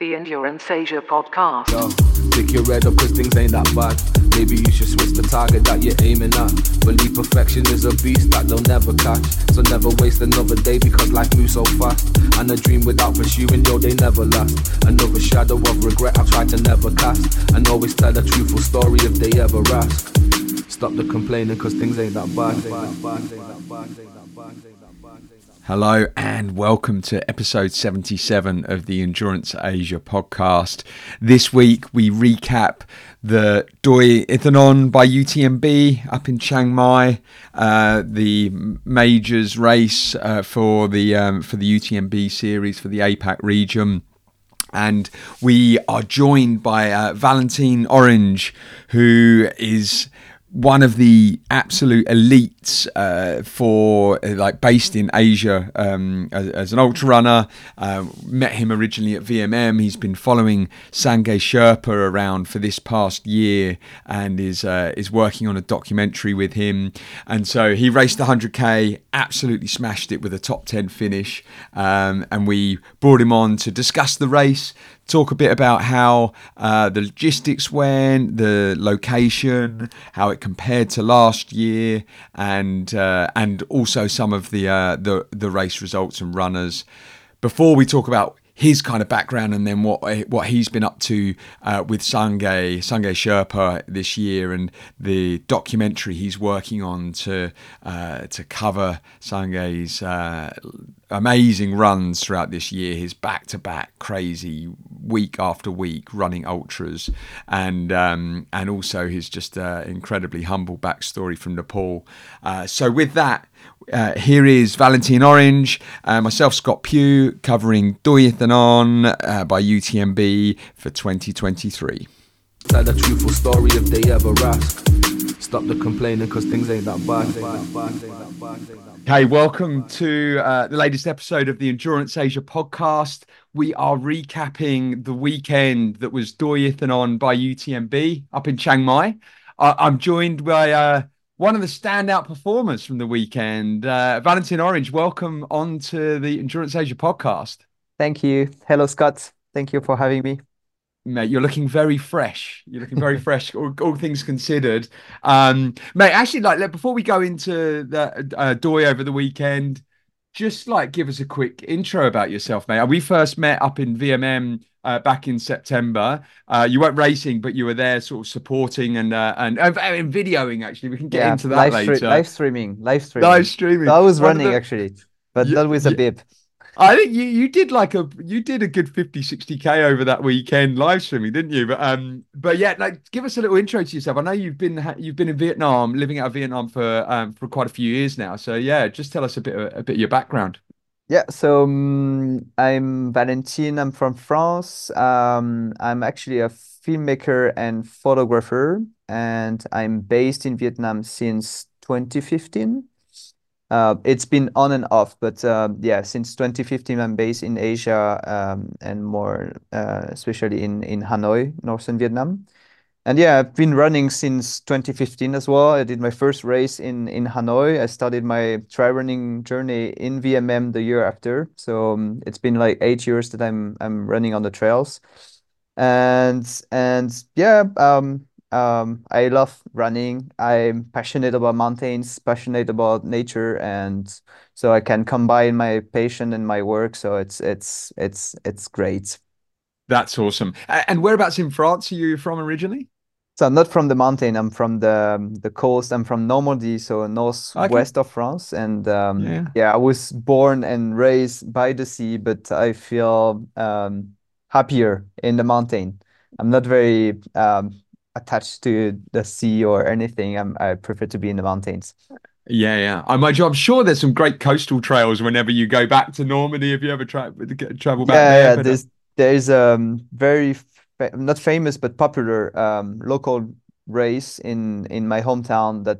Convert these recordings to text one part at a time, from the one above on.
The Endurance Asia podcast. Yo, pick your head up cause things ain't that bad. Maybe you should switch the target that you're aiming at. Believe perfection is a beast that they'll never catch. So never waste another day because life moves so fast. And a dream without pursuing, yo, they never last. Another shadow of regret I try to never cast. And always tell a truthful story if they ever ask. Stop the complaining cause things ain't that bad. Hello and welcome to episode 77 of the Endurance Asia podcast. This week we recap the Doi Inthanon by UTMB up in Chiang Mai, uh, the majors race uh, for the um, for the UTMB series for the APAC region. And we are joined by uh, Valentin Orange, who is one of the absolute elites uh, for uh, like based in Asia um, as, as, an ultra runner. Uh, met him originally at VMM. He's been following Sange Sherpa around for this past year and is uh, is working on a documentary with him. And so he raced the 100k, absolutely smashed it with a top 10 finish. Um, and we brought him on to discuss the race, talk a bit about how uh, the logistics went, the location, how it compared to last year, and uh, and also some of the uh, the the race results and runners. Before we talk about his kind of background and then what what he's been up to uh, with Sange Sange Sherpa this year and the documentary he's working on to uh, to cover Sange's uh, amazing runs throughout this year. His back to back crazy week after week running ultras and um, and also his just uh, incredibly humble backstory from Nepal. Uh, so with that. Uh, here is Valentin Orange, uh, myself, Scott Pugh, covering Doi Inthanon uh, by UTMB for 2023. Tell the truthful story if they ever ask. Stop the complaining because things ain't that bad. Hey, welcome to uh, the latest episode of the Endurance Asia podcast. We are recapping the weekend that was Doi Inthanon by UTMB up in Chiang Mai. I'm joined by uh, one of the standout performers from the weekend. Uh, Valentin Orange, welcome on to the Endurance Asia podcast. Thank you. Hello, Scott. Thank you for having me. Mate, you're looking very fresh. You're looking very fresh, all, all, things considered. Um, mate, actually, like before we go into the uh, Doi over the weekend, just like give us a quick intro about yourself, mate. We first met up in VMM uh, back in September. Uh, you weren't racing, but you were there, sort of supporting and uh, and, and videoing. Actually, we can get yeah, into that live later. Stre- live streaming, live streaming, live streaming. I was running the... actually, but yeah, not with a bib. I think you you did like a you did a good 50 60k over that weekend live streaming didn't you but um but yeah like give us a little intro to yourself I know you've been you've been in Vietnam living out of Vietnam for um for quite a few years now so yeah just tell us a bit a bit of your background yeah, so um, I'm Valentin. I'm from France. Um, I'm actually a filmmaker and photographer, and I'm based in Vietnam since 2015. Uh, it's been on and off, but uh, yeah, since 2015, I'm based in Asia um, and more, uh, especially in in Hanoi, northern Vietnam. And yeah, I've been running since 2015 as well. I did my first race in in Hanoi. I started my trail running journey in VMM the year after. So um, it's been like eight years that I'm I'm running on the trails, and and yeah, um, um, I love running. I'm passionate about mountains, passionate about nature, and so I can combine my passion and my work. So it's it's it's it's great. That's awesome. And whereabouts in France are you from originally? So I'm not from the mountain. I'm from the um, the coast. I'm from Normandy, so northwest okay. of France. And um, yeah. yeah, I was born and raised by the sea, but I feel um, happier in the mountain. I'm not very um, attached to the sea or anything. I'm, I prefer to be in the mountains. Yeah, yeah. I'm, I'm sure there's some great coastal trails whenever you go back to Normandy. If you ever tra- travel back yeah, there, yeah. There's there's um very not famous but popular um, local race in in my hometown that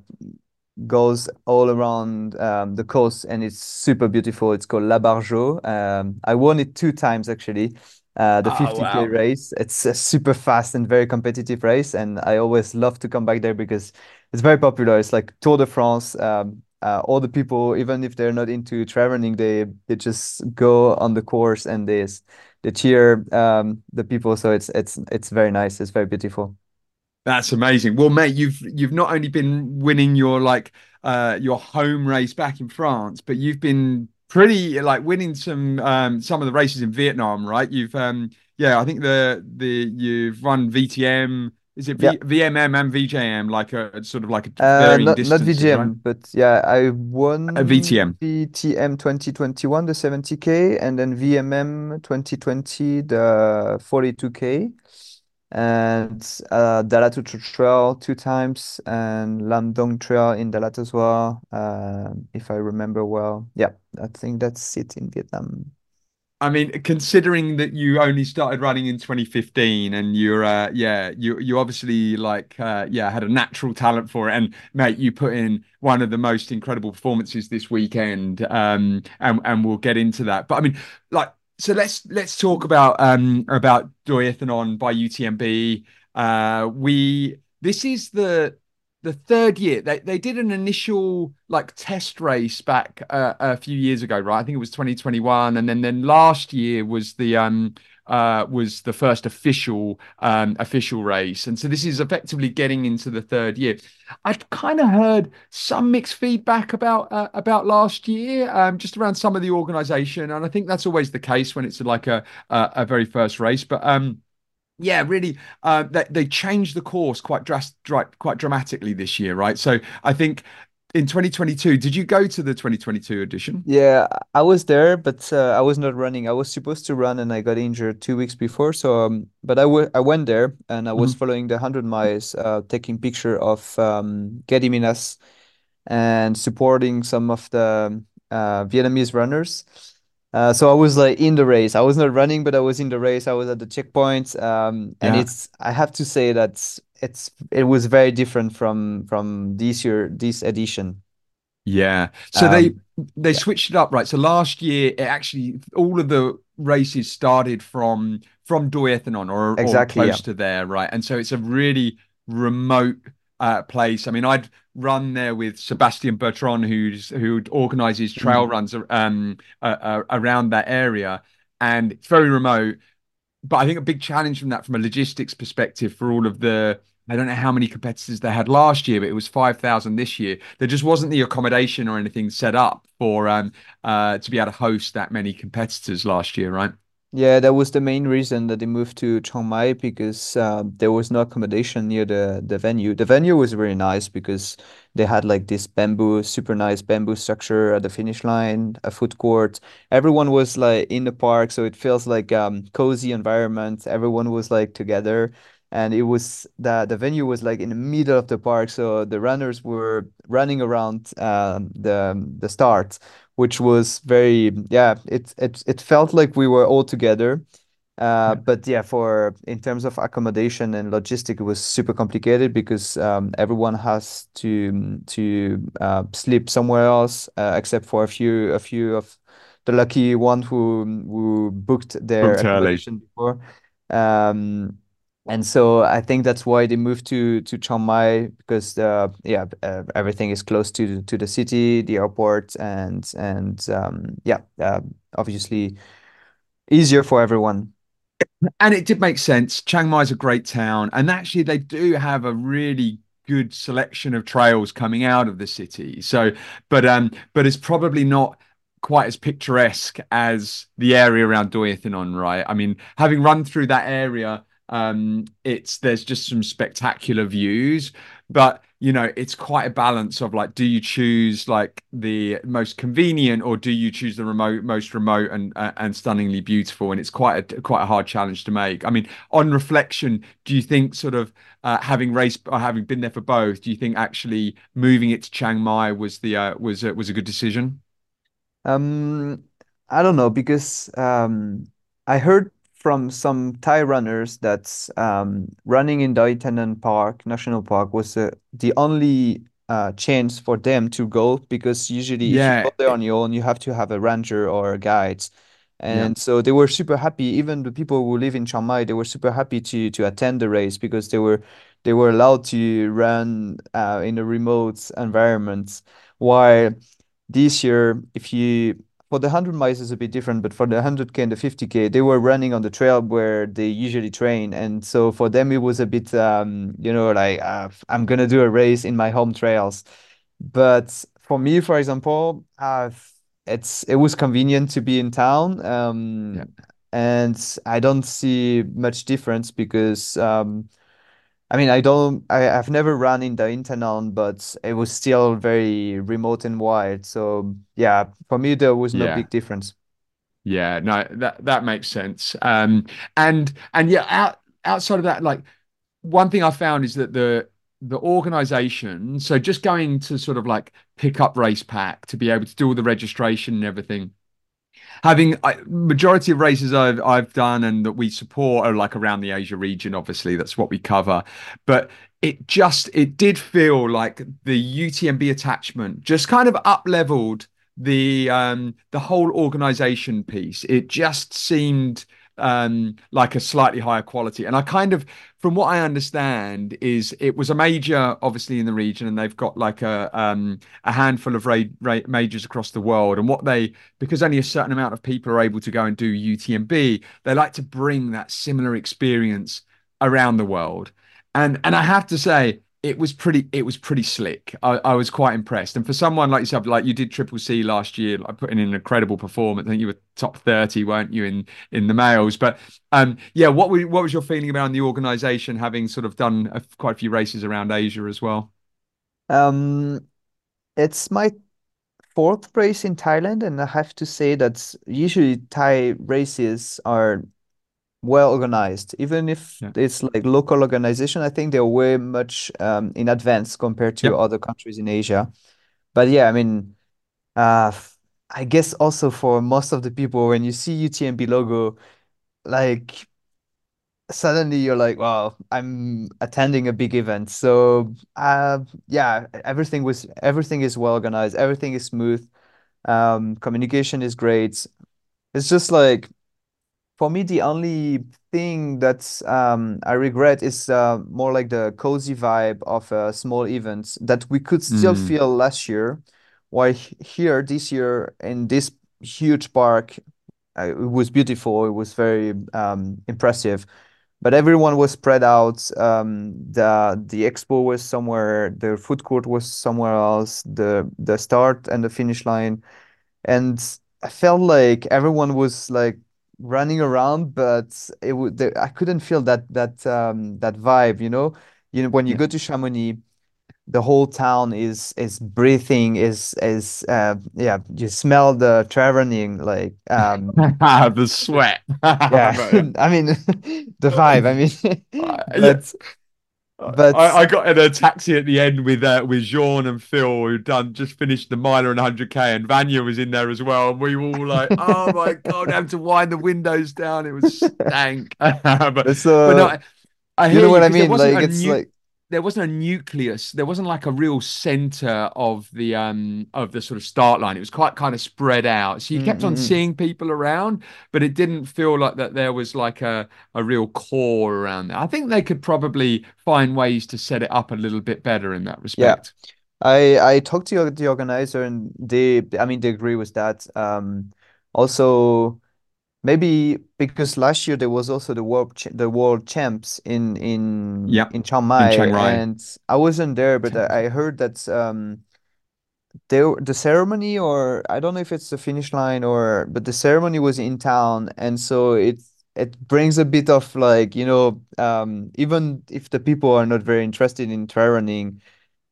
goes all around um, the coast and it's super beautiful. It's called La Bargeau. Um, I won it two times actually. Uh, the oh, 50k wow. race. It's a super fast and very competitive race, and I always love to come back there because it's very popular. It's like Tour de France. Um, uh, all the people, even if they're not into traveling, they they just go on the course and they they cheer um, the people. So it's it's it's very nice. It's very beautiful. That's amazing. Well, mate, you've you've not only been winning your like uh your home race back in France, but you've been pretty like winning some um some of the races in Vietnam, right? You've um yeah, I think the the you've run VTM. Is it v, Yeah. VMM and VJM like a sort of like a Uh, not not VGM, right? but yeah, I won A VTM. VTM 2021, the 70K, and then VMM 2020, the 42K, and uh, Dalat Ultra Trail two times, and Lam Dong Trail in Dalat as well, um, if I remember well. Yeah, I think that's it in Vietnam. I mean, considering that you only started running in 2015 and you're uh yeah, you you obviously like uh yeah, had a natural talent for it and mate, you put in one of the most incredible performances this weekend um and and we'll get into that. But I mean, like so let's let's talk about um about Doi Inthanon by UTMB. Uh we this is the the third year they they did an initial like test race back uh, a few years ago right? I think it was 2021 and then then last year was the um uh was the first official um official race. And so this is effectively getting into the third year. I've kind of heard some mixed feedback about uh, about last year um just around some of the organization and i think that's always the case when it's like a a, a very first race but um yeah, really. Uh, they they changed the course quite dras quite dramatically this year, right? So I think in 2022, did you go to the 2022 edition? Yeah, I was there, but uh, I was not running. I was supposed to run, and I got injured two weeks before. So, um, but I, w I went there, and I was Mhm. following the 100 miles, uh, taking picture of um, Getty Minas and supporting some of the uh, Vietnamese runners. Uh, so I was like in the race. I was not running, but I was in the race. I was at the checkpoint. Um, and Yeah, it's I have to say that it's it was very different from from this year, this edition. yeah. So they Um, they yeah, switched it up, right? So last year, it actually all of the races started from from Doi Inthanon or or exactly. Yeah. close to there, right? And so it's a really remote uh, place. I mean, I'd run there with Sebastian Bertrand, who's who organizes trail Mm. runs um uh, uh, around that area, and it's very remote. but I think a big challenge from that, from a logistics perspective, for all of the, I don't know how many competitors they had last year, but it was 5,000 this year. There just wasn't the accommodation or anything set up for um uh to be able to host that many competitors last year, right? Yeah, that was the main reason that they moved to Chiang Mai because uh, there was no accommodation near the the venue. The venue was very nice because they had like this bamboo, super nice bamboo structure at the finish line, a food court. Everyone was like in the park, so it feels like um cozy environment. Everyone was like together, and it was the the venue was like in the middle of the park, so the runners were running around um the the start which was very yeah it it it felt like we were all together uh Yeah. but yeah for in terms of accommodation and logistic it was super complicated because um everyone has to to uh sleep somewhere else uh, except for a few a few of the lucky one who who booked their Booked early. accommodation before um and so I think that's why they moved to to Chiang Mai because uh, yeah uh, everything is close to to the city, the airport, and and um, yeah uh, obviously easier for everyone. And it did make sense. Chiang Mai is a great town, and actually they do have a really good selection of trails coming out of the city. So, but um, but it's probably not quite as picturesque as the area around Doi Inthanon, right? I mean, having run through that area, um, it's there's just some spectacular views, but you know, it's quite a balance of like, do you choose like the most convenient or do you choose the remote, most remote and uh, and stunningly beautiful? And it's quite a quite a hard challenge to make. I mean, on reflection, do you think sort of uh, having raced or having been there for both, do you think actually moving it to Chiang Mai was the uh, was uh, was a good decision? Um, I don't know because um, I heard from some Thai runners that um, running in Doi Inthanon Park National Park was uh, the only uh, chance for them to go because usually if you Yeah, go there on your own, you have to have a ranger or a guide. yeah, And so they were super happy. Even the people who live in Chiang Mai, they were super happy to to attend the race because they were they were allowed to run uh, in a remote environment. While this year, if you for the 100 miles is a bit different, but for the 100K and the 50K, they were running on the trail where they usually train. And so for them, it was a bit, um, you know, like uh, I'm going to do a race in my home trails. But for me, for example, uh, it's it was convenient to be in town. Um, Yeah. and I don't see much difference because um, I mean, I don't, I, I've never run in the Inthanon, but it was still very remote and wild. So yeah, for me, there was no Yeah. big difference. Yeah, no, that that makes sense. Um, and and yeah, out outside of that, like one thing I found is that the the organization, so just going to sort of like pick up race pack to be able to do all the registration and everything having I, majority of races I've I've done and that we support are like around the Asia region. Obviously, that's what we cover. But it just it did feel like the UTMB attachment just kind of up leveled the um the whole organization piece. It just seemed um like a slightly higher quality and i kind of from what i understand is it was a major obviously in the region and they've got like a um a handful of ra ra majors across the world and what they because only a certain amount of people are able to go and do UTMB, they like to bring that similar experience around the world. And and I have to say, it was pretty it was pretty slick. I, I was quite impressed. And for someone like yourself, like you did Triple C last year, like putting in an incredible performance. I think you were top 30, weren't you, in in the males? But um yeah, what were, what was your feeling about the organization having sort of done a, quite a few races around Asia as well? Um, it's my fourth race in Thailand, and I have to say that usually Thai races are well organized. Even if Yeah. it's like local organization, I think they're way much um, in advance compared to Yep. other countries in Asia. But yeah, I mean, uh, I guess also for most of the people, when you see UTMB logo, like suddenly you're like, wow, I'm attending a big event. So uh, yeah, everything was everything is well organized, everything is smooth. Um, communication is great. It's just like for me, the only thing that's um, I regret is uh, more like the cozy vibe of uh, small events that we could still Mm, feel last year, while here this year in this huge park, uh, it was beautiful. It was very um, impressive, but everyone was spread out. Um, the the expo was somewhere, the food court was somewhere else. The the start and the finish line and I felt like everyone was like running around, but it would I couldn't feel that that um that vibe, you know. You know, when you yeah. go to Chamonix, the whole town is is breathing, is is uh yeah, you smell the traveling like um The sweat. yeah, I mean the vibe, I mean Uh, yeah, but I, I got in a taxi at the end with uh, with Jean and Phil who'd done just finished the mile and 100k, and Vanya was in there as well, and we were all like, "Oh my god, I have to wind the windows down." It was stank, but but no, I, I you hear know what I mean? Like it's new like there wasn't a nucleus. There wasn't like a real center of the um of the sort of start line. It was quite kind of spread out. So you mm, kept on mm, mm. seeing people around, but it didn't feel like that there was like a a real core around there. I think they could probably find ways to set it up a little bit better in that respect yeah. respect. I I talked to the organizer and they I mean they agree with that. Um also maybe because last year there was also the world ch the world champs in in Yep, in Chiang in Mai Chiang Rai. and I wasn't there but I, I heard that um there the ceremony or I don't know if it's the finish line or but the ceremony was in town and so it it brings a bit of like you know um even if the people are not very interested in trail running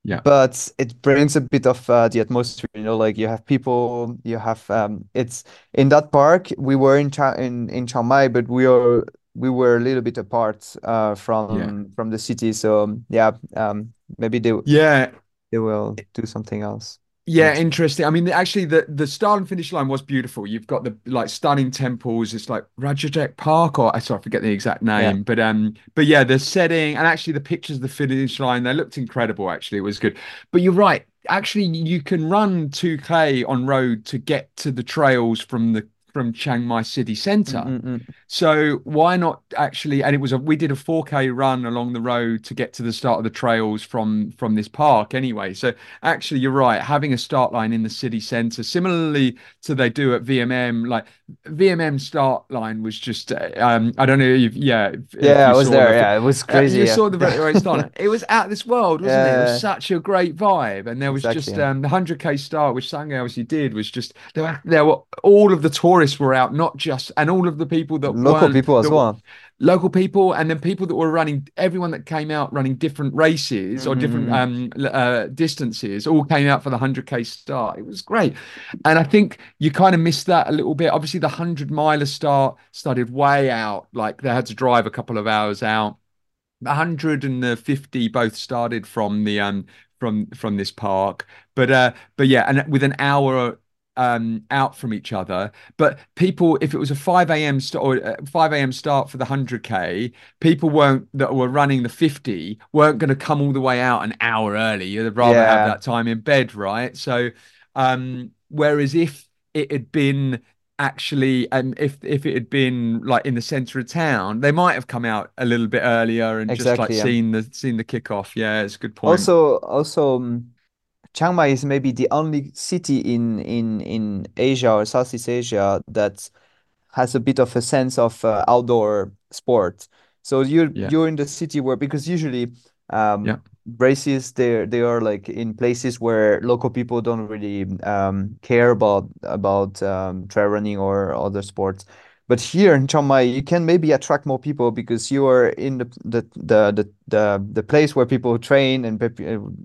Yeah, but it brings a bit of uh, the atmosphere, you know, like you have people, you have um it's in that park we were in in in Chiang Mai, but we are we were a little bit apart uh yeah, from from the city. So yeah, um maybe they yeah. they will do something else Yeah, interesting. I mean, actually, the the start and finish line was beautiful. You've got the like stunning temples. It's like Rajapruek Park, or I sorry, I forget the exact Yeah. name, but um, but yeah, the setting and actually the pictures of the finish line, they looked incredible. Actually, it was good. But you're right. Actually, you can run 2K on road to get to the trails from the from Chiang Mai city center. Mm-mm. So why not actually? And it was a we did a 4K run along the road to get to the start of the trails from from this park anyway. So actually, you're right. Having a start line in the city centre, similarly to they do at VMM, like VMM start line was just um I don't know if yeah if, if Yeah, I was there. the- Yeah, it was uh, crazy. you yeah. saw the very start. It was out of this world, wasn't it? It was such a great vibe, and there was just um, the hundred k start, which Sange obviously did, was just there. Were, there were all of the tourists were out, not just and all of the people that Local people as well. Local people and then people that were running everyone that came out running different races or different Mhm. um uh distances all came out for the 100k start it was great. And i think you kind of missed that a little bit. Obviously the 100 miler start started way out like they had to drive a couple of hours out. The 100 and the 50 both started from the um from from this park. But uh but yeah and with an hour um out from each other. But people if it was a 5 a.m start or uh, 5 a.m start for the 100k people weren't that were running the 50 weren't going to come all the way out an hour early. You'd rather Yeah. have that time in bed right? So um whereas if it had been actually and if if it had been like in the center of town they might have come out a little bit earlier and just like yeah. seen the seen the kickoff yeah it's a good point. Also, also, um, Chiang Mai is maybe the only city in in in Asia or Southeast Asia that has a bit of a sense of uh, outdoor sport. So you're Yeah. you're in the city where because usually um Yeah. races they they are like in places where local people don't really um care about about um trail running or other sports. But here in Chiang Mai, you can maybe attract more people because you are in the the the the the, the place where people train and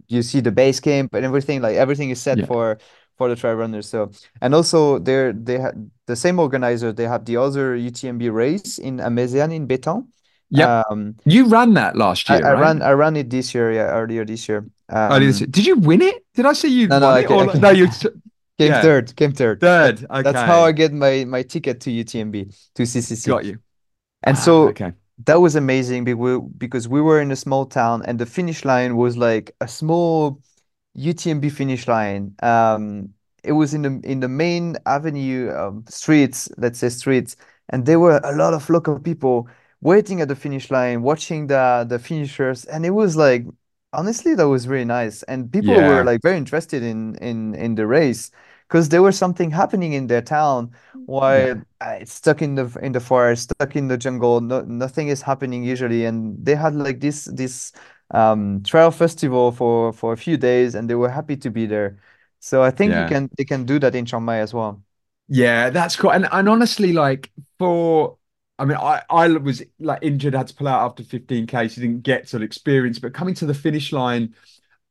you see the base camp and everything. Like everything is set Yeah. for for the trail runners. So and also they're they have the same organizer. They have the other UTMB race in Amazean in Betong. Yep. Um, you ran that last year I right? ran I ran it this year. Yeah, earlier this year. Earlier this Um, year. did you win it did i see you No, no, won I it ca- or I no you came yeah. third. Came third. third That- That's how I get my my ticket to UTMB to CCC. got you And Ah, so okay that was amazing because we, because we were in a small town and the finish line was like a small UTMB finish line. Um, it was in the in the main avenue um, streets, let's say streets, and there were a lot of local people waiting at the finish line, watching the the finishers, and it was like honestly that was really nice, and people Yeah. were like very interested in in in the race because there was something happening in their town while uh, it's stuck in the in the forest, stuck in the jungle. No, nothing is happening usually, and they had like this this um trail festival for for a few days, and they were happy to be there. So I think you can they can do that in Chiang Mai as well. Yeah, that's cool. And and honestly, like for I mean, I I was like injured, had to pull out after 15k, so didn't get sort of experience. But coming to the finish line,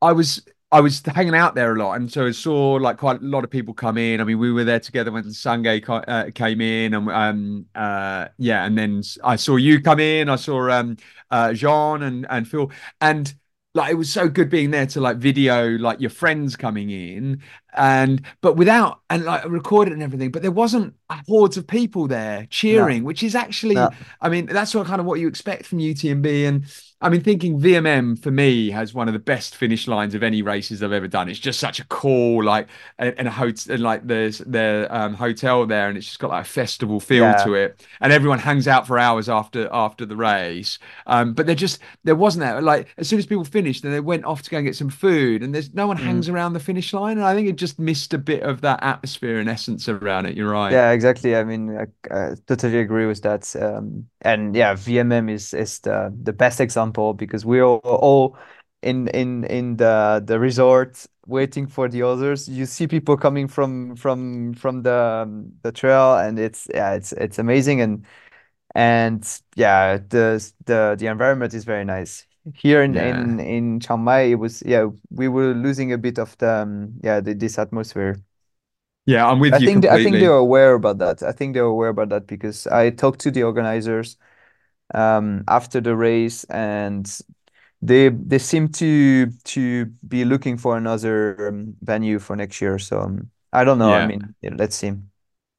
I was I was hanging out there a lot, and so I saw like quite a lot of people come in. I mean, we were there together when Sange uh, came in, and um uh yeah, and then I saw you come in. I saw um uh Jean and and Phil, and like it was so good being there to like video like your friends coming in and but without and like record it and everything but there wasn't hordes of people there cheering which is actually No. i mean that's what kind of what you expect from utmb and i mean thinking vmm for me has one of the best finish lines of any races i've ever done it's just such a cool like and a hotel and like there's their um, hotel there and it's just got like a festival feel Yeah. to it and everyone hangs out for hours after after the race um but there just there wasn't that like as soon as people finished then they went off to go and get some food and there's no one hangs around the finish line and i think it just missed a bit of that atmosphere and essence around it you're right Yeah, exactly. I mean, I, I totally agree with that. Um, and yeah, VMM is is the the best example because we're all, all in in in the the resort waiting for the others. You see people coming from from from the um, the trail, and it's yeah, it's it's amazing. And and yeah, the the the environment is very nice. Here in Yeah. in in Chiang Mai, it was yeah, we were losing a bit of the um, yeah the, this atmosphere. Yeah i'm with I you think they, I think they're aware about that. I think they're aware about that because I talked to the organizers um, after the race, and they they seem to to be looking for another um, venue for next year. So um, I don't know. I mean, let's see.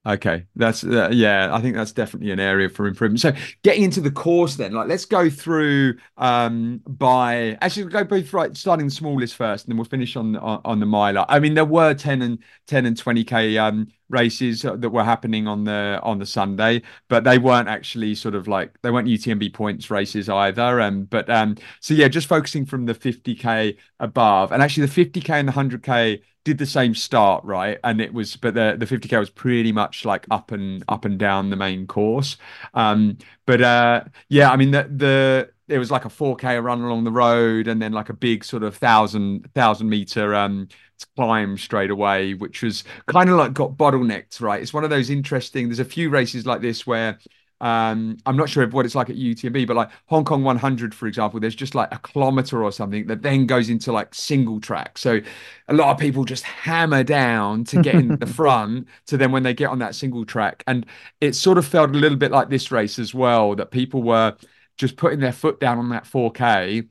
Okay, that's uh, yeah. I think that's definitely an area for improvement. So, getting into the course, then, like, let's go through um by actually go both right, starting the smallest first, and then we'll finish on on, on the miler. I mean, there were ten and ten and twenty k um races that were happening on the on the Sunday, but they weren't actually sort of like they weren't UTMB points races either. Um, but um, so yeah, just focusing from the 50k above, and actually the 50k and the 100k did the same start, right? And it was, but the the 50k was pretty much like up and up and down the main course. Um, but uh, yeah, I mean the the it was like a 4k run along the road, and then like a big sort of thousand thousand meter um climb straight away, which was kind of like got bottlenecked, right? It's one of those interesting. There's a few races like this where um, I'm not sure what it's like at UTMB, but like Hong Kong 100, for example, there's just like a kilometer or something that then goes into like single track. So a lot of people just hammer down to get in the front to then when they get on that single track. And it sort of felt a little bit like this race as well, that people were just putting their foot down on that 4K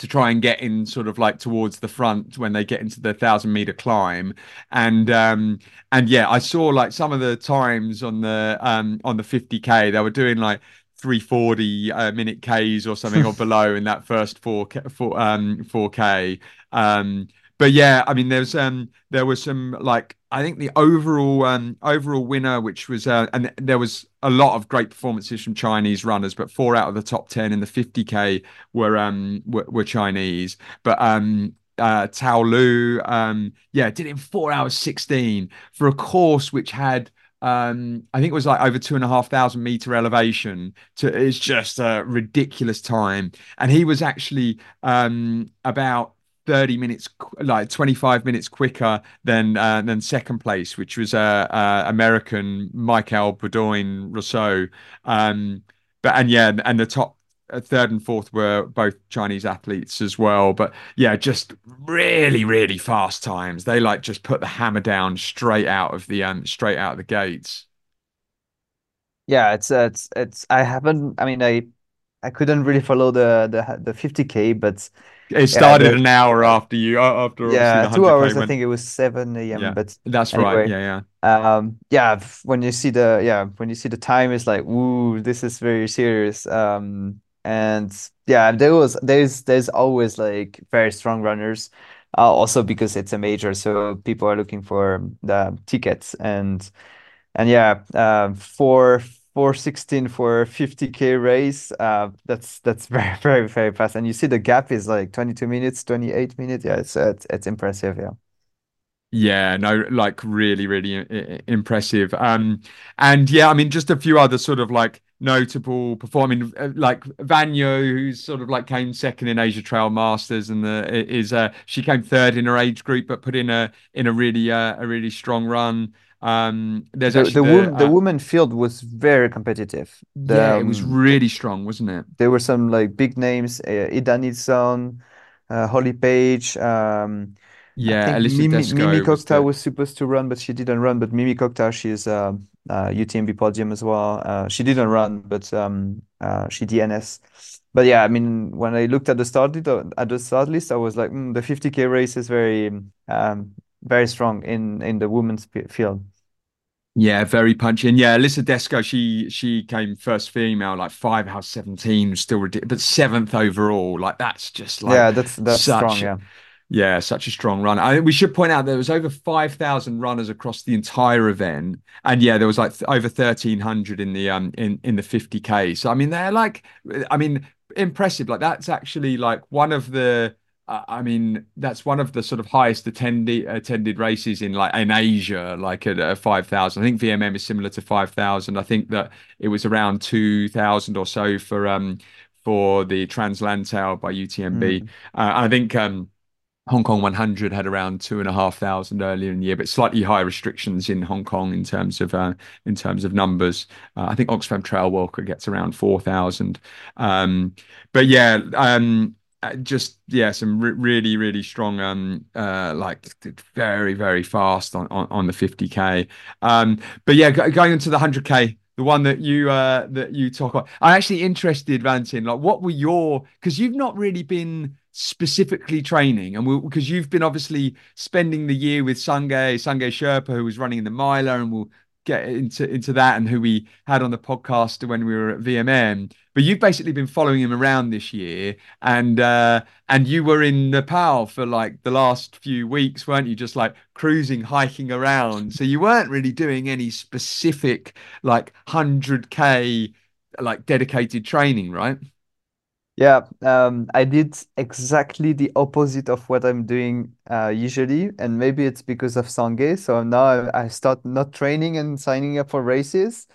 to try and get in sort of like towards the front when they get into the thousand meter climb. And um and yeah i saw like some of the times on the um on the 50k they were doing like 340 uh, minute k's or something or below in that first 4 4 um 4k um but yeah, I mean, there's um there was some like I think the overall um overall winner, which was uh, and there was a lot of great performances from Chinese runners, but four out of the top ten in the 50k were um were, were Chinese. But um uh Tao Lu um yeah did it in four hours 16 for a course which had um I think it was like over two and a half thousand meter elevation to it's just a ridiculous time and he was actually um about 30 minutes like 25 minutes quicker than uh, than second place which was uh, uh American Michael Beaudoin Rousseau. Um but and yeah and the top uh, third and fourth were both Chinese athletes as well. But yeah just really really fast times. They like just put the hammer down straight out of the um straight out of the gates. Yeah it's uh, it's it's I haven't I mean I I couldn't really follow the the the 50k but it started yeah, an hour after you after yeah two hours went. i think it was 7 a.m yeah, but that's anyway, right yeah yeah. um yeah when you see the yeah when you see the time it's like ooh this is very serious. Um and yeah there was there's there's always like very strong runners uh, also because it's a major so people are looking for the tickets. And and yeah uh, for 416 for 50k race uh that's that's very very very fast. And you see the gap is like 22 minutes 28 minutes. Yeah it's it's, it's impressive yeah. Yeah no like really really impressive. Um and yeah i mean just a few other sort of like notable performing uh, like Vanyo who's sort of like came second in Asia Trail Masters and the is uh she came third in her age group but put in a in a really uh, a really strong run um, there's the the, the, the uh, woman field was very competitive. The, yeah, it was um, really strong, wasn't it? There were some like big names: uh, Ida Nilsson, uh, Holly Page. Um, yeah, Mimi, Mimmi Kotka was, was, supposed to run, but she didn't run. But Mimmi Kotka, she's uh, uh, UTMB podium as well. Uh, she didn't run, but um, uh, she DNS. But yeah, I mean, when I looked at the start at the start list, I was like, mm, the 50k race is very um, very strong in in the women's field. Yeah, very punchy. And yeah, Elisa Desco, she she came first female, like five hours seventeen, still ridiculous, but seventh overall. Like that's just like yeah, that's that's such, strong. Yeah. Yeah, such a strong run. I, we should point out there was over 5,000 runners across the entire event. And yeah, there was like th- over 1,300 in the um in, in the 50K. So I mean, they're like, I mean, impressive. Like that's actually like one of the I mean, that's one of the sort of highest attended attended races in like in Asia, like at, at five thousand. I think VMM is similar to five thousand. I think that it was around two thousand or so for um for the Trans-Lantau by UTMB. Mm. Uh, I think um Hong Kong 100 had around two and a half thousand earlier in the year, but slightly higher restrictions in Hong Kong in terms of uh, in terms of numbers. Uh, I think Oxfam Trail Walker gets around four thousand. Um, but yeah, um, uh, just yeah, some re- really really strong um uh like very very fast on on, on the 50k. Um, but yeah, going into the 100k, the one that you uh that you talk about, I'm actually interested, Valentin. Like, what were your because you've not really been specifically training and because you've been obviously spending the year with Sange Sange Sherpa who was running in the miler and we'll get into into that and who we had on the podcast when we were at VMM. But you've basically been following him around this year, and uh, and you were in Nepal for like the last few weeks, weren't you? Just like cruising, hiking around. So you weren't really doing any specific like hundred k like dedicated training, right? Yeah, um, I did exactly the opposite of what I'm doing uh, usually, and maybe it's because of Sange. So now I, I start not training and signing up for races.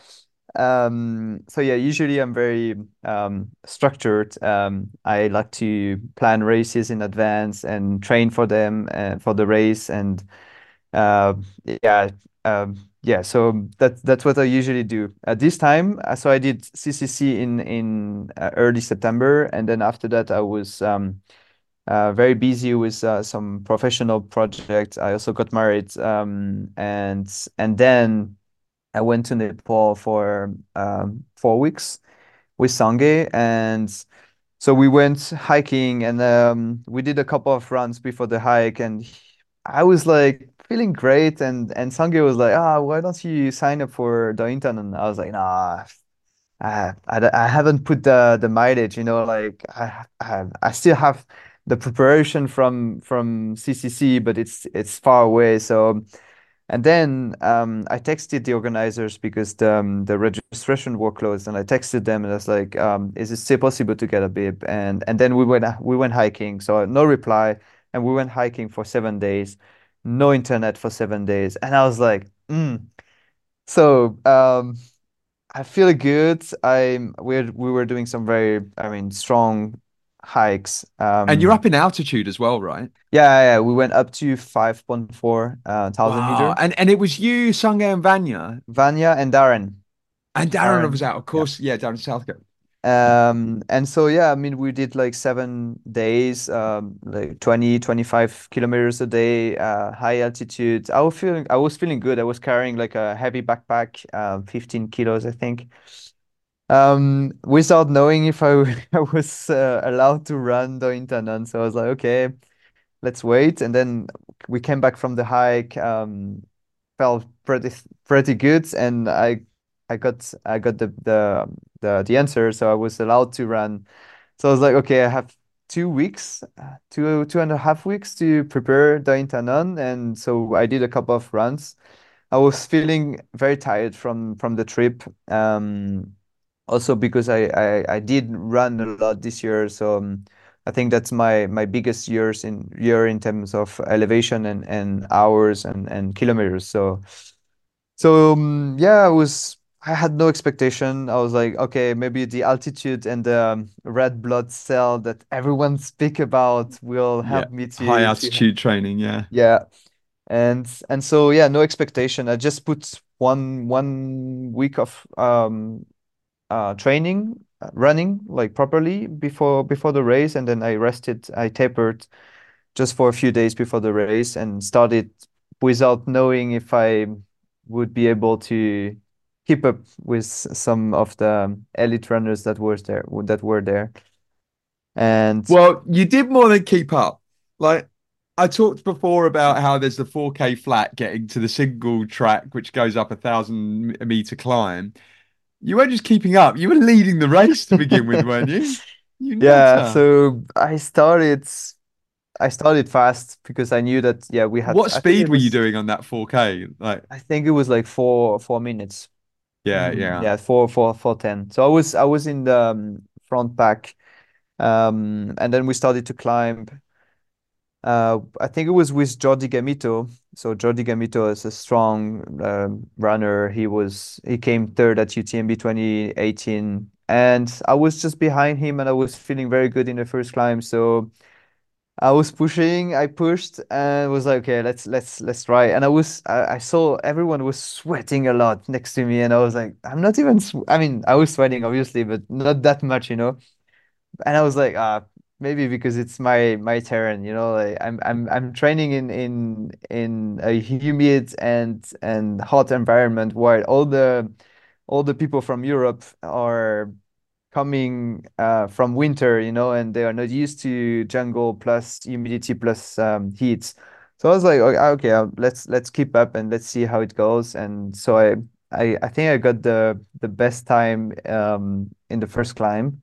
Um, so yeah, usually I'm very um, structured. Um, I like to plan races in advance and train for them uh, for the race, and uh, yeah, um, yeah. So that's that's what I usually do. At this time, uh, so I did CCC in in uh, early September, and then after that, I was um, uh, very busy with uh, some professional projects. I also got married, um, and and then I went to Nepal for um, four weeks with Sange, and so we went hiking, and um, we did a couple of runs before the hike, and I was like feeling great, and and Sange was like, ah, why don't you sign up for Doi Inthanon? And I was like, nah. I, I, I haven't put the the mileage, you know, like I, I I still have the preparation from from CCC, but it's it's far away. So and then um, I texted the organizers because the, um, the registration were closed, and I texted them and I was like, um, "Is it still possible to get a bib?" And and then we went we went hiking. So no reply, and we went hiking for seven days, no internet for seven days, and I was like, mm. So um, I feel good. I'm we we were doing some very I mean strong hikes. Um, and you're up in altitude as well, right? yeah, yeah, we went up to 5.4 uh, thousand Wow. meter. And and it was you, Sange and Vanya. Vanya and Darren. And Darren was out, of Yeah. course. Yeah, Darren Southgate. Um, and so yeah, I mean we did like seven days, um, like 20, 25 kilometers a day, uh, high altitude. I was feeling I was feeling good. I was carrying like a heavy backpack, uh, 15 kilos, I think. Um, without knowing if I, I was uh, allowed to run the Inthanon. So I was like, okay, let's wait. And then we came back from the hike, um, felt pretty pretty good, and I I got I got the the the the answer, so I was allowed to run. So I was like, okay, I have two weeks, uh, two two and a half weeks to prepare the Inthanon, and so I did a couple of runs. I was feeling very tired from from the trip. Um, also because I, I I did run a lot this year, so um, I think that's my my biggest years in year in terms of elevation and and hours and and kilometers. So so um, yeah, I was I had no expectation. I was like, okay, maybe the altitude and the um, red blood cell that everyone speak about will Yeah. help me High to to altitude training, yeah. yeah. And and so yeah, no expectation. I just put one one week of um uh training uh, running like properly before before the race and then I rested I tapered just for a few days before the race and started without knowing if I would be able to keep up with some of the elite runners that was there that were there and Well, you did more than keep up. Like I talked before about how there's the 4K flat getting to the single track, which goes up a thousand meter climb. You weren't just keeping up, you were leading the race to begin with, weren't you? You yeah so I started I started fast because I knew that yeah we had What I speed it were you doing on that 4K? Like, I think it was like four four minutes yeah, Mm, yeah. yeah four four four ten. So I was I was in the um, front pack um and then we started to climb uh I think it was with Jordi Gamito. So Jordi Gamito is a strong um, runner. He was he came third at UTMB 2018 and I was just behind him and I was feeling very good in the first climb. So I was pushing, I pushed and was like, okay, let's let's let's try. And I was I, I saw everyone was sweating a lot next to me and I was like, I'm not even I mean, I was sweating obviously, but not that much, you know. And I was like, ah, maybe because it's my my terrain, you know, like I'm I'm I'm training in in in a humid and and hot environment where all the all the people from Europe are coming uh, from winter, you know, and they are not used to jungle plus humidity plus um, heat. So I was like, okay, okay, uh, let's let's keep up and let's see how it goes. And so I I I think I got the the best time um in the first climb.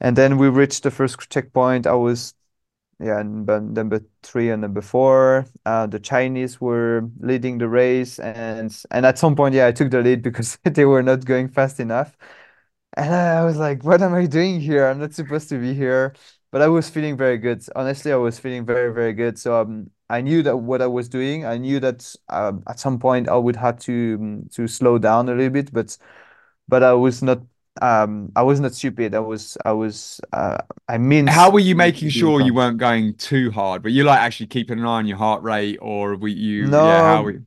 And then we reached the first checkpoint. I was yeah, number number three and number four. Uh, the Chinese were leading the race, and and at some point, yeah, I took the lead because they were not going fast enough. And I was like, what am I doing here? I'm not supposed to be here. But I was feeling very good. Honestly, I was feeling very, very good. So um, I knew that what I was doing. I knew that um, at some point I would have to um, to slow down a little bit, but but I was not um I was not stupid. I was I was uh, I mean How were you making sure you weren't going too hard? Were you like actually keeping an eye on your heart rate, or were you? Yeah, how no we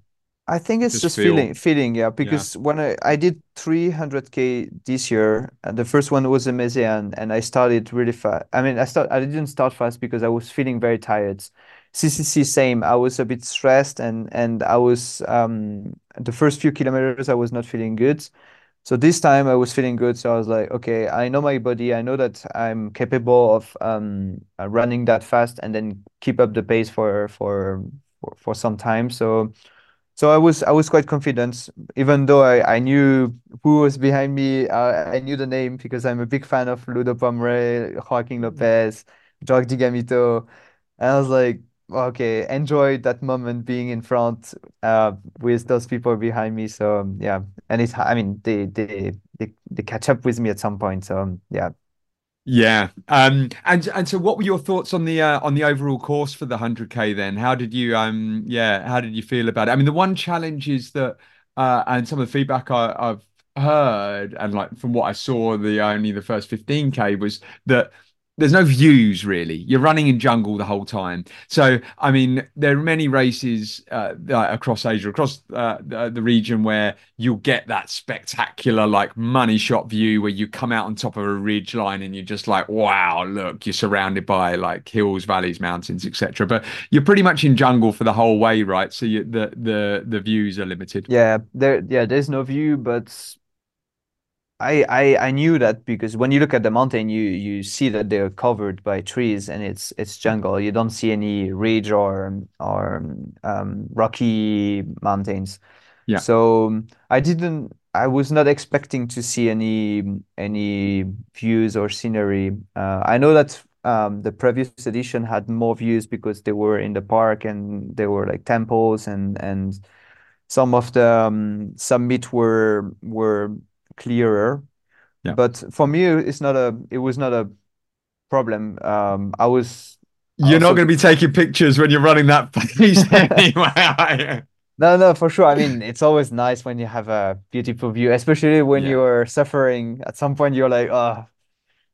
I think it's just just feel? feeling, feeling, yeah. Yeah, Because when I, I did 300k this year, and the first one was amazing, and, and I started really fast. I mean, I start, I didn't start fast because I was feeling very tired. CCC same. I was a bit stressed, and and I was um the first few kilometers I was not feeling good. So this time I was feeling good. So I was like, okay, I know my body. I know that I'm capable of um uh, running that fast and then keep up the pace for for for, for some time. So. So I was I was quite confident, even though I, I knew who was behind me. Uh, I knew the name because I'm a big fan of Ludo Pommeret, Joaquin Lopez, Jordi Gamito. And I was like, okay, enjoy that moment being in front uh, with those people behind me. So um, yeah, and it's I mean they they they they catch up with me at some point. So um, yeah, yeah. Um, and and so, what were your thoughts on the uh, on the overall course for the hundred k? Then, how did you um, yeah, how did you feel about it? I mean, the one challenge is that, uh, and some of the feedback I, I've heard, and like from what I saw, the only the first fifteen k was that. There's no views really. You're running in jungle the whole time. So, I mean, there are many races uh, across Asia, across uh, the, the region where you'll get that spectacular, like money shot view where you come out on top of a ridge line and you're just like, wow, look, you're surrounded by like hills, valleys, mountains, etc. But you're pretty much in jungle for the whole way, right? So you, the the the views are limited. yeah, there yeah there's no view, but I, I I knew that because when you look at the mountain, you you see that they're covered by trees and it's it's jungle. You don't see any ridge or or um, rocky mountains. Yeah. So um, I didn't. I was not expecting to see any any views or scenery. Uh, I know that um, the previous edition had more views because they were in the park and there were like temples and and some of the um, summit were were clearer. Yeah. But for me, it's not a. It was not a problem. Um, I was You're not going to be taking pictures when you're running that pace anyway. no, no, for sure. I mean, it's always nice when you have a beautiful view, especially when Yeah. you're suffering. At some point, you're like, oh,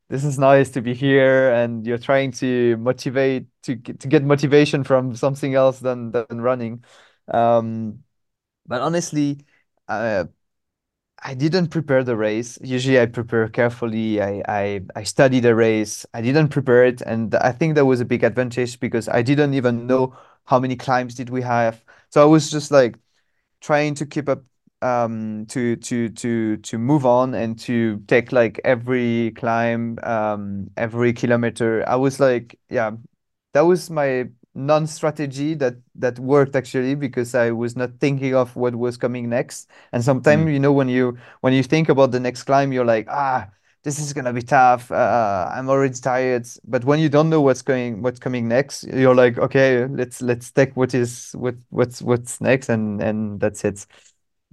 this is nice to be here, and you're trying to motivate to get, to get motivation from something else than than running. Um, but honestly, uh, I didn't prepare the race. Usually I prepare carefully. I, I I study the race. I didn't prepare it, and I think that was a big advantage because I didn't even know how many climbs did we have. So I was just like trying to keep up um to to to to move on and to take like every climb um every kilometer I was like yeah that was my non-strategy that that worked actually because I was not thinking of what was coming next and sometimes Mm, you know when you when you think about the next climb you're like ah this is gonna be tough uh, I'm already tired but when you don't know what's going what's coming next you're like okay let's let's take what is what what's what's next and and that's it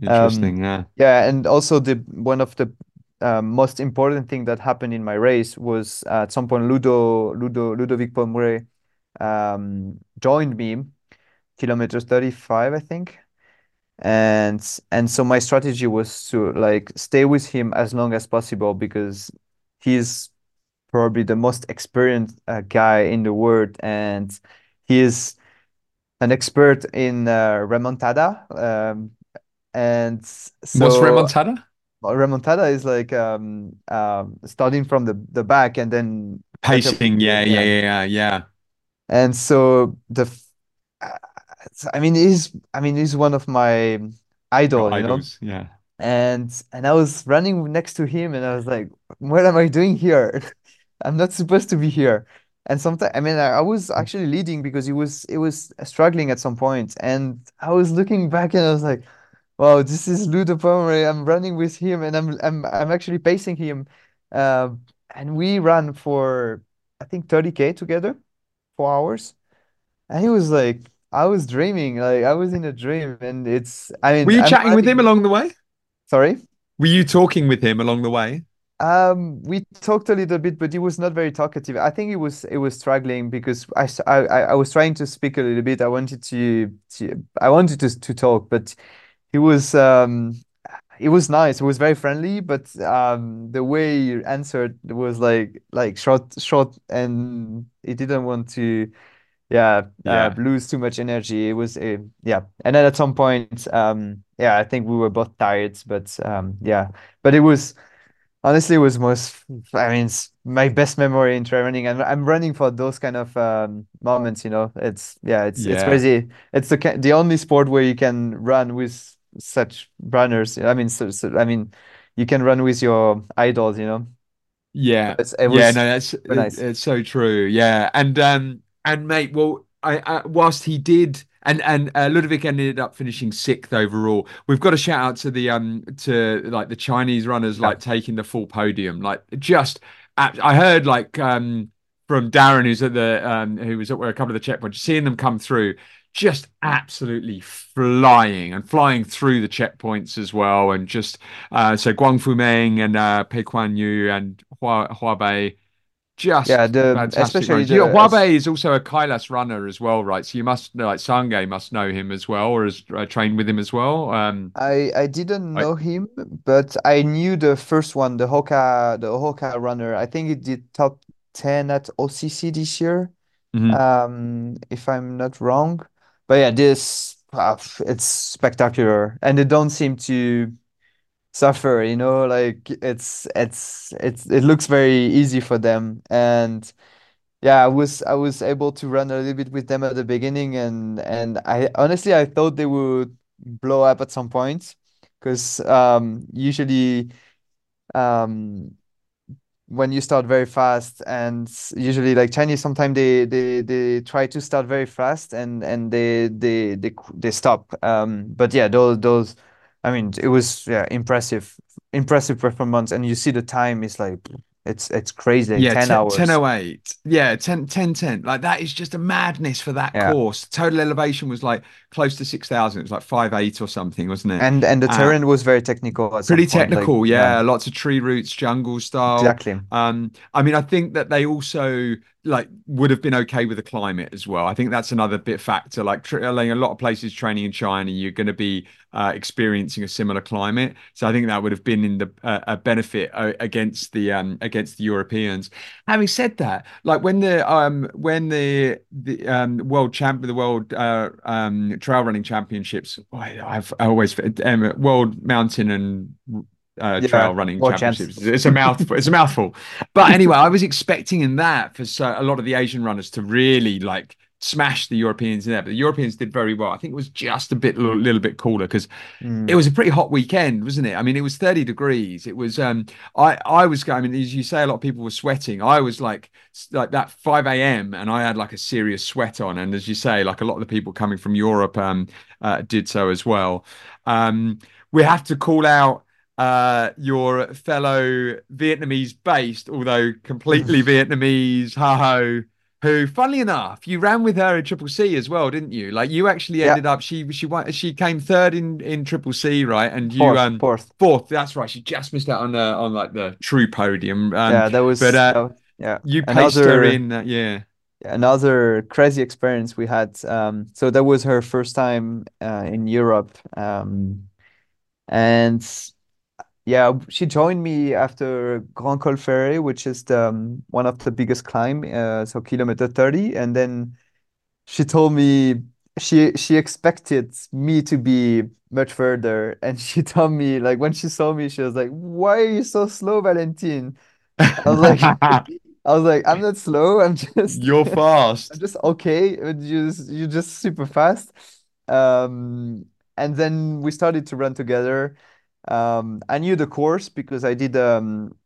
um, interesting. Yeah. yeah, and also the one of the um, most important thing that happened in my race was uh, at some point Ludo Ludo Ludovic Pommeret um, joined me kilometers 35, I think. And and so my strategy was to like stay with him as long as possible because he's probably the most experienced uh, guy in the world and he is an expert in uh, remontada. Um, and What's so remontada? remontada is like um, um, starting from the, the back and then catch up with Pacing. Yeah. Yeah. yeah. Yeah. Yeah. And so the uh, I mean he's I mean he's one of my Your idol, you know. idols. Yeah. And and I was running next to him and I was like, what am I doing here? I'm not supposed to be here. And sometimes I mean I, I was actually leading because he was it was struggling at some point and I was looking back and I was like Wow, this is Ludo Pommeret. I'm running with him and I'm I'm I'm actually pacing him. Uh, and we ran for I think 30k together, four hours. And he was like, I was dreaming, like I was in a dream. And it's I mean, Were you I'm chatting with him along the way? sorry. Were you talking with him along the way? Um, we talked a little bit, but he was not very talkative. I think he was he was struggling because I, I, I was trying to speak a little bit. I wanted to, to I wanted to to talk, but he was um he was nice. It was very friendly, but um the way you answered was like like short short and he didn't want to yeah uh Yeah. lose too much energy. It was a, yeah. And then at some point um yeah, I think we were both tired, but um yeah. But it was Honestly, it was most, I mean, it's my best memory in trail running. And I'm running for those kind of um, moments, you know. It's yeah, it's it's crazy. It's the the only sport where you can run with such runners. I mean, so, so I mean, you can run with your idols, you know. Yeah, it's it yeah, no, that's super it, it's so true. Yeah, and um and mate, well, I, I whilst he did, and and uh, Ludovic ended up finishing sixth overall. We've got a shout out to the um to like the Chinese runners Yeah. like taking the full podium, like just. I heard like um from Darren, who's at the um who was at where a couple of the checkpoints, seeing them come through. Just absolutely flying and flying through the checkpoints as well, and just uh, so Guangfu Meng and uh, Pei Kuan Yu and Hua Huabei, Yeah, just the especially runners. You know, the es- Huabei is also a Kailas runner as well, right? So you must know, like Sange must know him as well, or has uh, trained with him as well. Um, I I didn't I, know him, but I knew the first one, the Hoka the Hoka runner. I think he did top 10 at OCC this year. mhm. um, if I'm not wrong. But yeah, this uh, it's spectacular, and they don't seem to suffer, you know, like it's it's it's it looks very easy for them. And yeah, I was I was able to run a little bit with them at the beginning, and and I honestly I thought they would blow up at some point, because um usually um when you start very fast and usually like Chinese sometimes they they they try to start very fast and and they they they they stop um but yeah those those I mean it was yeah impressive impressive performance and you see the time is like it's it's crazy Yeah, 10 10, hours 1008. Yeah, 10, 10, 10. Like that is just a madness for that yeah course. Total elevation was like close to 6,000. It was like five eight or something, wasn't it? and and the Uh, terrain was very technical Pretty point like technical, yeah yeah. Lots of tree roots, jungle style. exactly Um, I mean, I think that they also like would have been okay with the climate as well. I think that's another bit factor. Like, like a lot of places training in China, you're going to be uh, experiencing a similar climate, so I think that would have been in the uh, a benefit uh, against the um against the Europeans. Having said that, like when the um when the the um world champ the world uh um trail running championships, I've I always um, world mountain and uh yeah trail running championships. It's a mouthful. It's a mouthful. But anyway, I was expecting in that for so, a lot of the Asian runners to really like smash the Europeans in there. But the Europeans did very well. I think it was just a bit little, little bit cooler because it Mm. was a pretty hot weekend, wasn't it? I mean, it was 30 degrees. It was um I I was going, I mean, as you say, a lot of people were sweating. I was like like that 5 a.m. and I had like a serious sweat on. And as you say, like a lot of the people coming from Europe um uh, did so as well. Um we have to call out uh your fellow Vietnamese based, although completely Vietnamese, Ha Ho who, funnily enough, you ran with her in Triple C as well, didn't you? Like you actually ended up she she won she came third in in Triple C, right? And you fourth um fourth fourth. That's right. She just missed out on the on like the true podium. Um, yeah that but was uh, that was- yeah you paced her in. Uh, yeah. another crazy experience we had. Um, so that was her first time uh, in Europe. Um, and yeah, she joined me after Grand Col Ferret, which is the, um, one of the biggest climb, uh, so kilometer 30. And then she told me she she expected me to be much further. And she told me, like, when she saw me, she was like, Why are you so slow, Valentine? I was like, I was like, I'm not slow. I'm just You're fast. I'm just okay. You just you're just super fast. Um, and then we started to run together. Um, I knew the course because I did um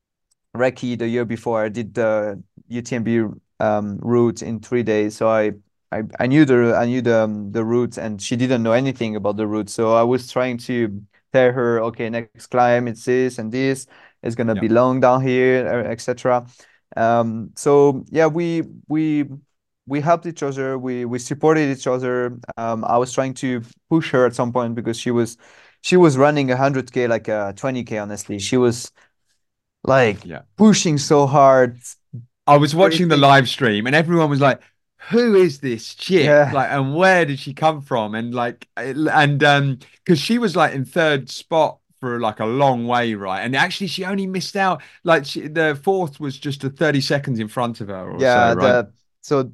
Recce the year before. I did the UTMB um route in three days. So I I, I knew the I knew the um, the route and she didn't know anything about the route. So I was trying to tell her, okay, next climb it's this and this. It's gonna Yeah. be long down here, uh, etc. Um, so yeah, we we we helped each other. We we supported each other. Um, I was trying to push her at some point because she was she was running 100k like a 20k. Honestly, she was like Yeah. pushing so hard. I was watching the live stream and everyone was like, who is this chick? Yeah. Like, and where did she come from? And like, and um, because she was like in third spot for like a long way, right? And actually, she only missed out. Like, she, the fourth was just a 30 seconds in front of her or Yeah, so, right? the so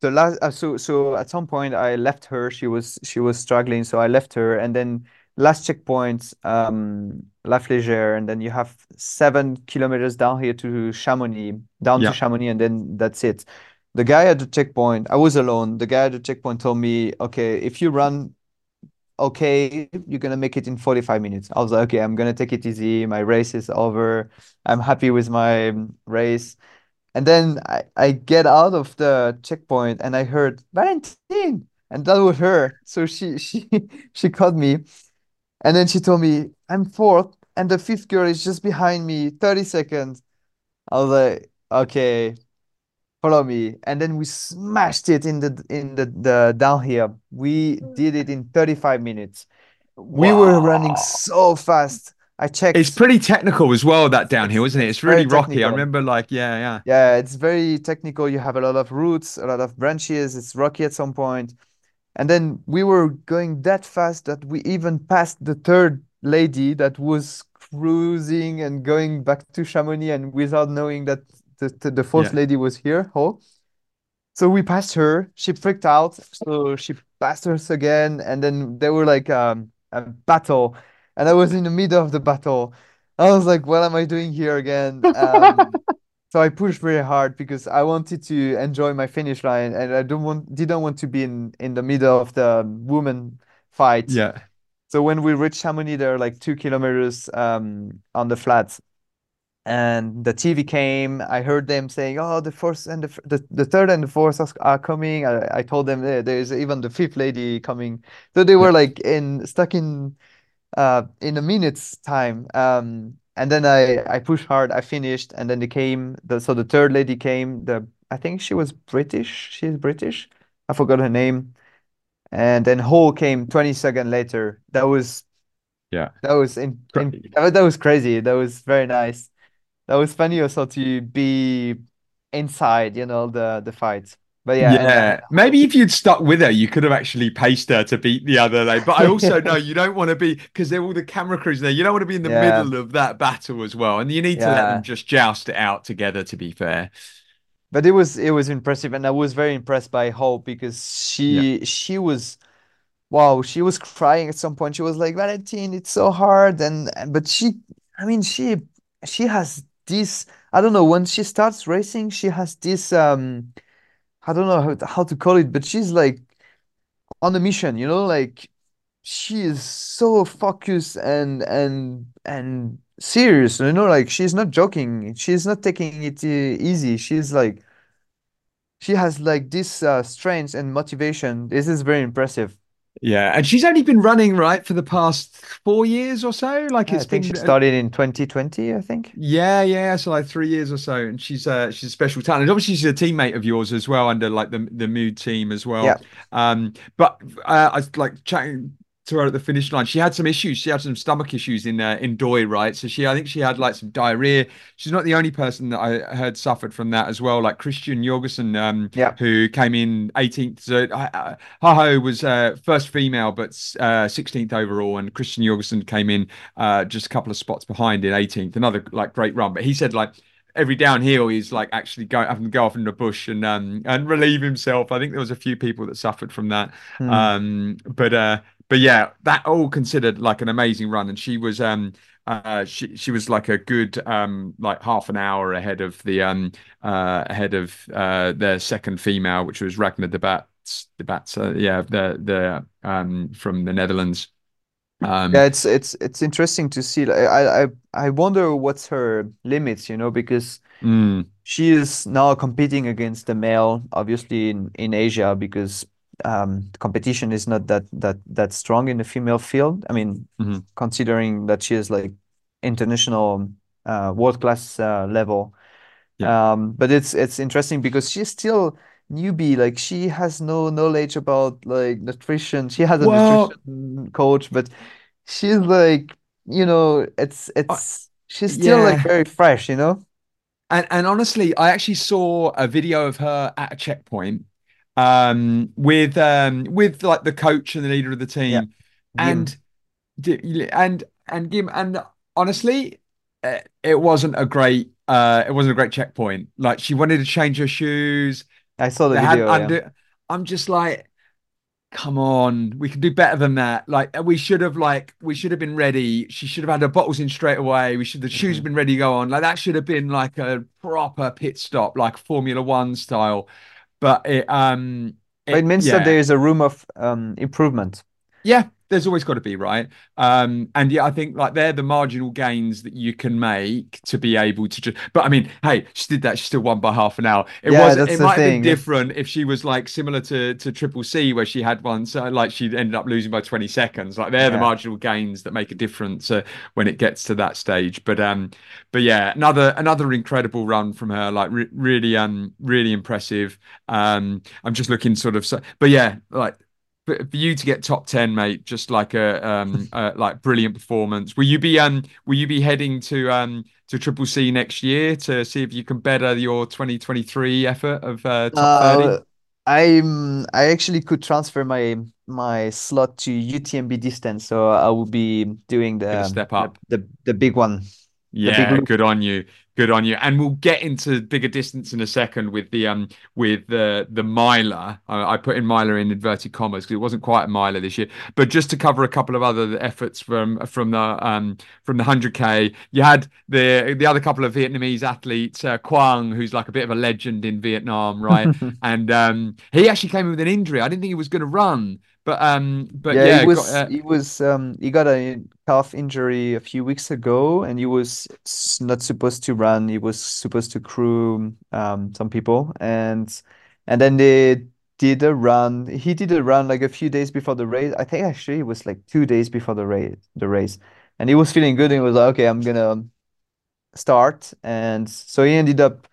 the last uh, so so at some point I left her. She was she was struggling, so I left her, and then last checkpoint, um, La Flégère, and then you have seven kilometers down here to Chamonix, down Yeah. to Chamonix, and then that's it. The guy at the checkpoint, I was alone. The guy at the checkpoint told me, okay, if you run okay, you're gonna make it in 45 minutes. I was like, okay, I'm gonna take it easy. My race is over. I'm happy with my race. And then I, I get out of the checkpoint and I heard Valentine, and that was her. So she she she caught me, and then she told me I'm fourth, and the fifth girl is just behind me, 30 seconds. I was like, okay, follow me. And then we smashed it in the in the, the down here. We did it in 35 minutes. We were running so fast. I checked. It's pretty technical as well, that downhill, isn't it? It's really rocky. I remember, like, yeah, yeah. Yeah, it's very technical. You have a lot of roots, a lot of branches. It's rocky at some point. And then we were going that fast that we even passed the third lady that was cruising and going back to Chamonix and without knowing that the, the, fourth Yeah. lady was here. Oh. So we passed her. She freaked out. So she passed us again. And then there were like um, a battle. And I was in the middle of the battle. I was like, what am I doing here again? Um, so I pushed very hard because I wanted to enjoy my finish line and I don't want didn't want to be in in the middle of the woman fight. Yeah. So when we reached Chamonix, there are like two kilometers um on the flats. And the TV came. I heard them saying, "Oh, the first and the f- the, the third and the fourth are, coming." I, I told them there, there's even the fifth lady coming. So they were like in stuck in uh in a minute's time. Um, and then I I pushed hard. I finished, and then they came. The so the third lady came. The I think she was British. She's British. I forgot her name. And then Hall came 20 seconds later. That was Yeah. that was in, in that was crazy. That was very nice. That was funny also to be inside, you know, the the fight. But yeah, Yeah, maybe if you'd stuck with her, you could have actually paced her to beat the other lady. But I also know you don't want to be because they're all the camera crews there. You don't want to be in the Yeah. middle of that battle as well, and you need to let them just joust it out together. To be fair, But it was it was impressive, and I was very impressed by Hope because she she was wow, she was crying at some point. She was like, Valentine, it's so hard, and and- but she, I mean, she she has this. I don't know when she starts racing, she has this um, I don't know how to, how to call it, but she's like on a mission, you know, like she is so focused and and and serious, you know, like she's not joking. She's not taking it easy. She's like she has like this uh, strength and motivation. This is very impressive. Yeah, and she's only been running right for the past four years or so. Like I it's think been she started in 2020, I think. Yeah, yeah, so like three years or so, and she's uh she's a special talent. And obviously, she's a teammate of yours as well, under like the the Mood team as well. Yeah. Um, but uh, I was like chatting to her at the finish line. She had some issues. She had some stomach issues in uh, in Doi, right? So she, I think she had like some diarrhea. She's not the only person that I heard suffered from that as well. Like Christian Jorgensen, um, Yeah. who came in 18th. So uh, Haho was uh, first female, but uh, 16th overall, and Christian Jorgensen came in uh, just a couple of spots behind in 18th. Another like great run, but he said like every downhill he's like actually going having to go off in the bush and um and relieve himself. I think there was a few people that suffered from that. Hmm. Um, but uh, but yeah, that all considered like an amazing run, and she was um. Uh, she she was like a good um like half an hour ahead of the um uh ahead of uh the second female, which was Ragna Debats de Bats uh, yeah the the um from the Netherlands. Um, Yeah, it's it's it's interesting to see. Like, I I I wonder what's her limits, you know, because mm, she is now competing against the male, obviously in, in Asia because um, competition is not that that that strong in the female field. I mean, hmm considering that she is like international uh, world class uh, level. Yeah. Um, but it's it's interesting because she's still newbie. Like she has no knowledge about like nutrition. She has a Well, nutrition coach, but she's like, you know, it's it's she's still like very fresh, you know? And and honestly, I actually saw a video of her at a checkpoint um with um with like the coach and the leader of the team. Gim. and and and Gim and honestly uh, it wasn't a great uh it wasn't a great checkpoint. Like she wanted to change her shoes. I saw the video, yeah. I'm just like come on we can do better than that. Like we should have like we should have been ready. She should have had her bottles in straight away. We should the shoes have hmm been ready to go on. Like that should have been like a proper pit stop like Formula One style but it um it means that yeah there is a room of um improvement. yeah, there's always got to be, right? Um, and yeah, I think like they're the marginal gains that you can make to be able to just. But I mean, hey, she did that. She still won by half an hour. It Yeah, was. It might have been different if she was like similar to to Triple C, where she had one. So like she ended up losing by 20 seconds. Like they're the marginal gains that make a difference uh, when it gets to that stage. But um, but yeah, another another incredible run from her. Like re really um really impressive. Um, I'm just looking sort of. So, but yeah, like for, for you to get top 10 mate just like a um uh, like brilliant performance will you be um will you be heading to um to triple c next year to see if you can better your 2023 effort of uh top 30 Uh, I'm I actually could transfer my my slot to UTMB distance, so I will be doing the step up the, the big one, the big Yeah, loop. good on you. Good on you. And we'll get into bigger distance in a second with the um with the the miler. I, I put in miler in inverted commas because it wasn't quite a miler this year. But just to cover a couple of other efforts from from the um from the 100k, you had the the other couple of Vietnamese athletes, uh, Quang, who's like a bit of a legend in Vietnam, right? And um he actually came in with an injury. I didn't think he was going to run, but um but Yeah, he yeah, got was uh, he was um he got a calf injury a few weeks ago, and he was not supposed to run. He was supposed to crew um some people, and and then they did a run. He did a run like a few days before the race. I think actually it was like two days before the race, the race, and he was feeling good. And he was like, okay, I'm gonna start, and so he ended up.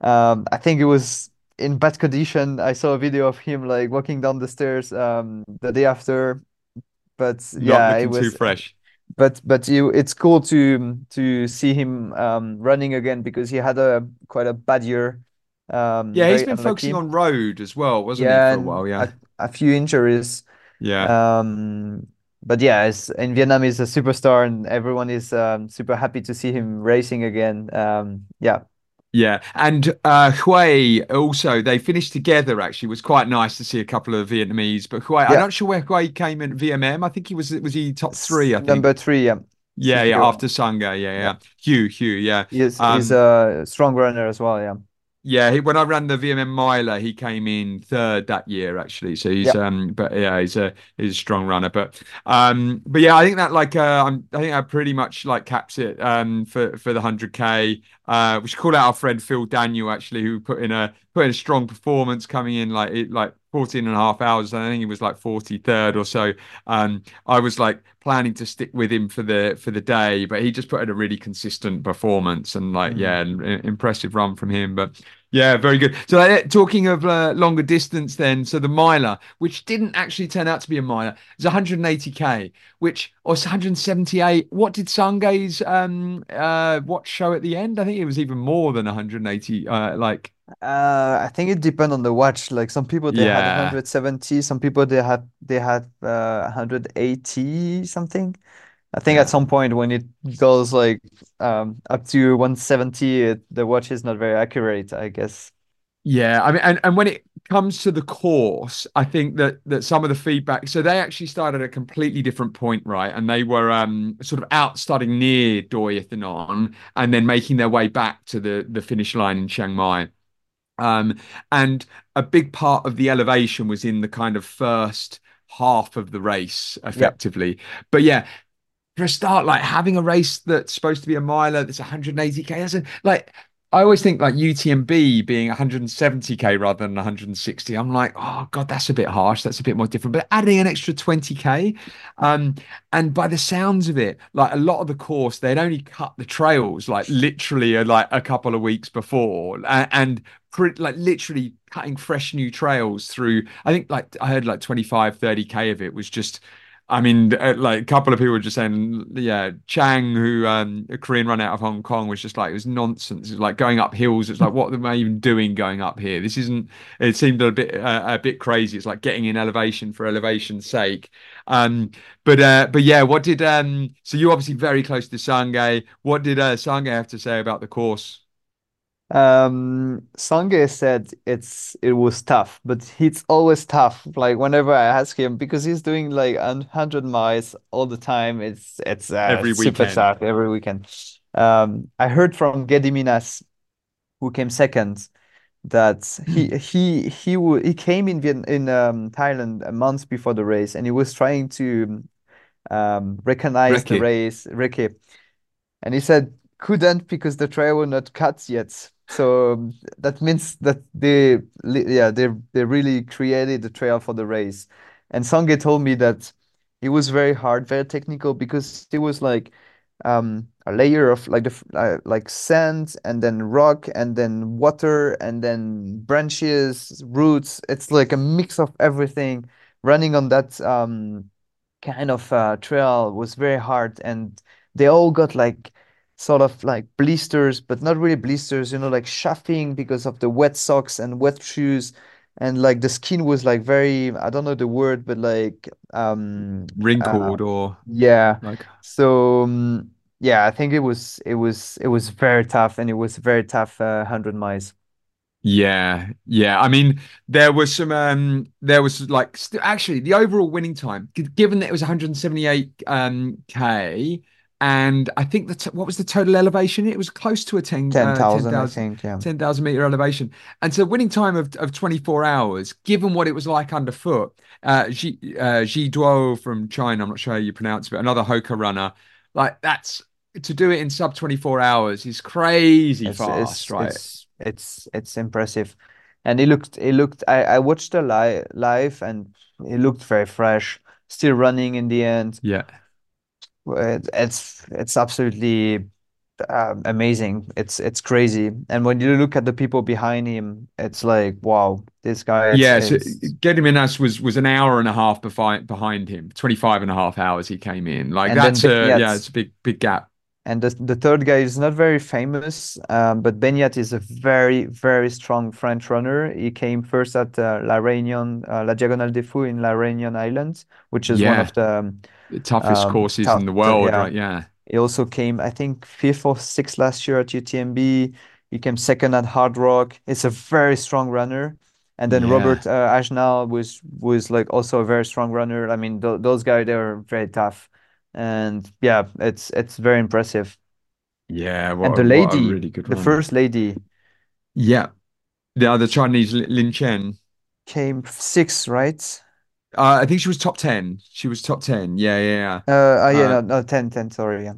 Um, I think it was in bad condition. I saw a video of him like walking down the stairs um the day after but not yeah, it looking too was. fresh. But but you, it's cool to to see him um, running again because he had a quite a bad year, um, Yeah, he's been focusing on road as well, wasn't he, Yeah, for a and while? a, Yeah. a few injuries. Yeah. Um, but yeah, it's, in Vietnam he's a superstar, and everyone is um, super happy to see him racing again. Um, yeah, Yeah, and uh, Hui also they finished together. Actually, it was quite nice to see a couple of Vietnamese. But Hui, I'm not sure where Hui came in VMM. I think he was was he top three? I think. number three. Yeah, Yeah, yeah. After Sange, yeah, Yeah, yeah. Hugh, Hugh, yeah. he's Um, a strong runner as well. Yeah, Yeah, he, when I ran the VMM miler, he came in third that year actually. So he's yeah. um, but yeah, he's a he's a strong runner. But um, but yeah, I think that like uh, I'm, I think that pretty much like caps it um for for the hundred k. Uh, we should call out our friend Phil Daniel actually, who put in a put in a strong performance coming in like it like 14 and a half hours. I think he was like 43rd or so. Um, I was like planning to stick with him for the for the day, but he just put in a really consistent performance and like Mhm. yeah, an, an impressive run from him. But yeah, very good. So uh, talking of uh, longer distance, then, so the miler, which didn't actually turn out to be a miler, is 180k, which or 178. What did Sange's um uh watch show at the end? I think it was even more than 180. Uh, like Uh, I think it depends on the watch. Like some people they had 170, some people they had they had uh 180 something. I think at some point when it goes like um up to 170, it, the watch is not very accurate, I guess. Yeah, I mean, and, and when it comes to the course, I think that that some of the feedback, so they actually started at a completely different point, right? And they were um sort of out starting near Doi Inthanon and then making their way back to the the finish line in Chiang Mai. Um, and a big part of the elevation was in the kind of first half of the race, effectively. But yeah, for a start, like having a race that's supposed to be a miler that's 180k, that's a, like I always think like UTMB being 170k rather than 160. I'm like, oh god, that's a bit harsh. That's a bit more different. But adding an extra 20k, um, and by the sounds of it, like a lot of the course, they'd only cut the trails like literally uh, like a couple of weeks before, and, and like literally cutting fresh new trails through. I think like I heard like 25, 30k of it was just I mean, uh, like a couple of people were just saying, yeah, Chang, who um, a Korean run out of Hong Kong, was just like it was nonsense. It was like going up hills. It's like, what am I even doing going up here? This isn't. It seemed a bit uh, a bit crazy. It's like getting in elevation for elevation's sake. Um, but uh, but yeah, what did um? So you're obviously very close to Sange. What did uh, Sange have to say about the course? Um, Sange said it's it was tough, but it's always tough. Like whenever I ask him, because he's doing like hundred miles all the time. It's it's uh, Every super weekend. tough every weekend. Um, I heard from Gediminas, who came second, that he he he w he came in Viet in um, Thailand a month before the race, and he was trying to um, recognize the race, recce, and he said couldn't because the trail were not cut yet. So that means that they, yeah, they they really created the trail for the race. And Sange told me that it was very hard, very technical because it was like um, a layer of like the uh, like sand and then rock and then water and then branches, roots. It's like a mix of everything. Running on that um, kind of uh, trail was very hard, and they all got like sort of like blisters, but not really blisters, you know, like chafing because of the wet socks and wet shoes. And like the skin was like very, I don't know the word, but like um uh Wrinkled or yeah. like? So um, yeah, I think it was it was it was very tough and it was very tough uh, 100 miles. Yeah, yeah. I mean, there was some um there was like st actually the overall winning time, given that it was 178 um K and I think the t what was the total elevation? It was close to a 10 uh 10,000, I think, yeah. 10,000 meter elevation. And so winning time of, of 24 hours, given what it was like underfoot, uh Ji uh Ji Duo from China, I'm not sure how you pronounce it, but another Hoka runner, like that's to do it in sub 24 hours is crazy It's fast, it's right? it's it's it's impressive. And it looked it looked I, I watched the live live and it looked very fresh, still running in the end. Yeah. It's it's absolutely um, amazing. It's it's crazy. And when you look at the people behind him, it's like, wow, this guy it's Yeah, so it's Gediminas was was an hour and a half behind behind him. 25 and a half hours he came in. Like and that's a yeah, Beñat it's a big big gap. and the the third guy is not very famous, um, but Beñat is a very very strong French runner. He came first at uh, La Réunion, uh, La Diagonale des Fous in La Réunion Island, which is one of the um, the toughest um, courses in the world, yeah. right? Yeah. He also came, I think, fifth or sixth last year at UTMB. He came second at Hard Rock. It's a very strong runner. And then Yeah. Robert uh, Agenal was was like also a very strong runner. I mean, th those guys they were very tough, and yeah, it's it's very impressive. Yeah, what And the lady, really the first lady, Yeah. The other Chinese Lin Chen. came sixth, right? Uh, I think she was top 10. She was top 10. Yeah, yeah, Uh, uh yeah. yeah, Uh, no, no, 10, 10, sorry, yeah.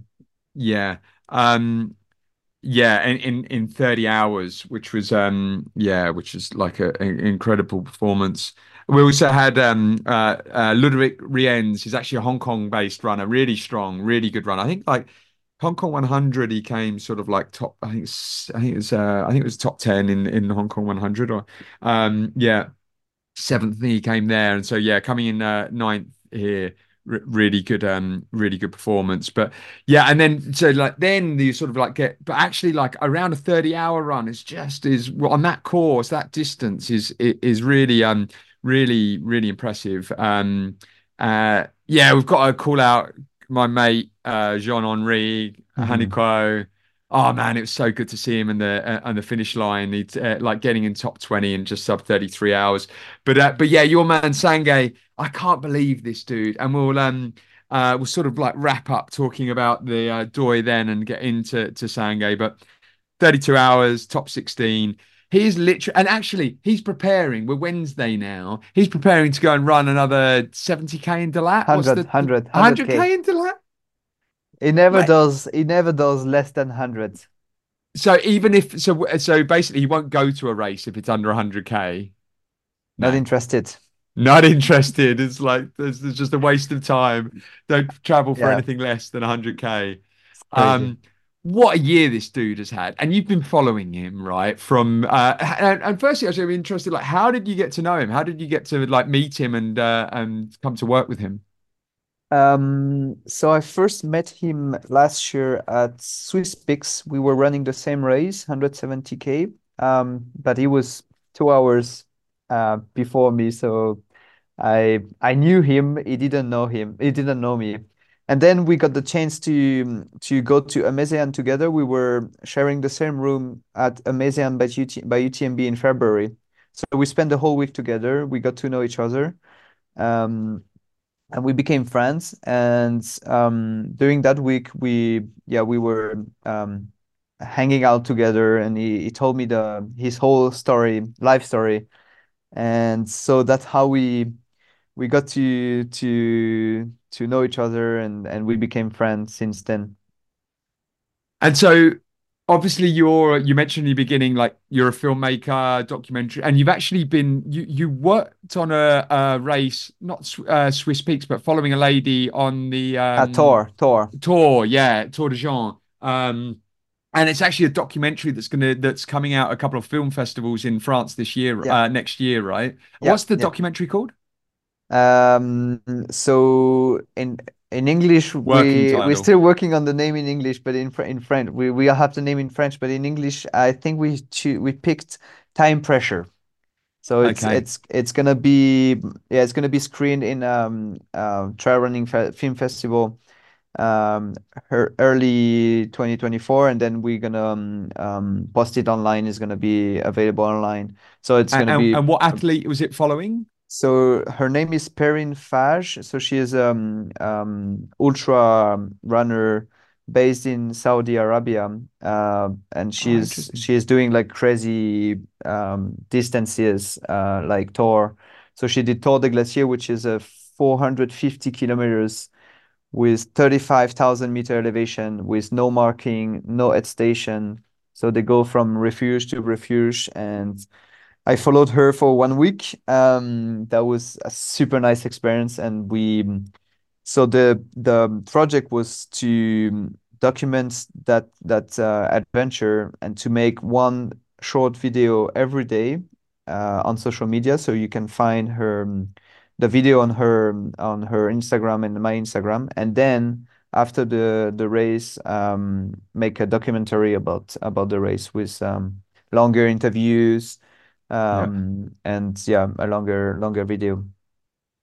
yeah. Um Yeah, in, in in 30 hours, which was um yeah, which is like a, an incredible performance. We also had um uh, uh Ludovic Riens, he's actually a Hong Kong based runner, really strong, really good runner. I think like Hong Kong 100 he came sort of like top I think I think it was uh I think it was top 10 in in Hong Kong 100 or um yeah seventh he came there. And so yeah coming in uh ninth here really good um really good performance. But yeah and then so like then you sort of like get but actually like around a 30 hour run is just is on that course that distance is is really um really really impressive. Um uh yeah we've got to call out my mate uh Jean-Henri hmm Haniquot Oh man, it was so good to see him in the uh, on the finish line. He'd uh, like getting in top 20 in just sub 33 hours. But uh, but yeah, your man Sange, I can't believe this dude. And we'll um uh we'll sort of like wrap up talking about the uh, Doi Inthanon and get into to Sange. But 32 hours, top 16. He's literally and actually he's preparing. We're Wednesday now. He's preparing to go and run another 70k in Dalat. What's 100, the, the 100, 100K. 100k in Dalat? He never does, he never does less than 100. So even if so so basically he won't go to a race if it's under 100k. Not No. interested. Not interested. It's like there's, there's just a waste of time. Don't travel for Yeah, anything less than 100k. Um, what a year this dude has had, and you've been following him, right? From uh, and, and firstly, I was really interested. Like, how did you get to know him? How did you get to like meet him and uh, and come to work with him? Um, so I first met him last year at Swiss Peaks. We were running the same race, 170k. Um, but he was two hours uh before me, so I I knew him. He didn't know him. He didn't know me. And then we got the chance to to go to Amazean together. We were sharing the same room at Amazean by UT, by UTMB in February. So we spent the whole week together. We got to know each other. Um, and we became friends. And um, during that week, we yeah we were um, hanging out together, and he, he told me the his whole story, life story, and so that's how we we got to to to know each other, and and we became friends since then. And so, obviously, you're you mentioned in the beginning, like you're a filmmaker, documentary, and you've actually been you you worked on a, a race, not uh, Swiss Peaks, but following a lady on the Uh, um Thor, Thor. tour, yeah, Tor des Géants. Um, and it's actually a documentary that's gonna that's coming out a couple of film festivals in France this year, Yeah, uh, next year, right? yeah, What's the yeah. documentary called? Um, so in in English, we we're still working on the name in English, but in in French, we we have the name in French, but in English, I think we we picked Time Pressure. So it's Okay. it's it's gonna be yeah, it's gonna be screened in um uh, Trail Running Fe Film Festival um her early 2024, and then we're gonna um, um post it online. It's gonna be available online. So it's And gonna and, be. and what athlete was it following? So her name is Perrine Fage. So she is um um ultra runner based in Saudi Arabia. Uh, and Oh, she's interesting. she is doing like crazy um distances uh like Tour. So she did Tor des Glaciers, which is a 450 kilometers with 35,000 meter elevation with no marking, no aid station. So they go from refuge to refuge and I followed her for one week. Um, that was a super nice experience, and we so the the project was to document that that uh, adventure and to make one short video every day uh, on social media. So you can find her the video on her on her Instagram and my Instagram, and then after the the race, um, make a documentary about about the race with um, longer interviews Yeah. um and yeah a longer longer video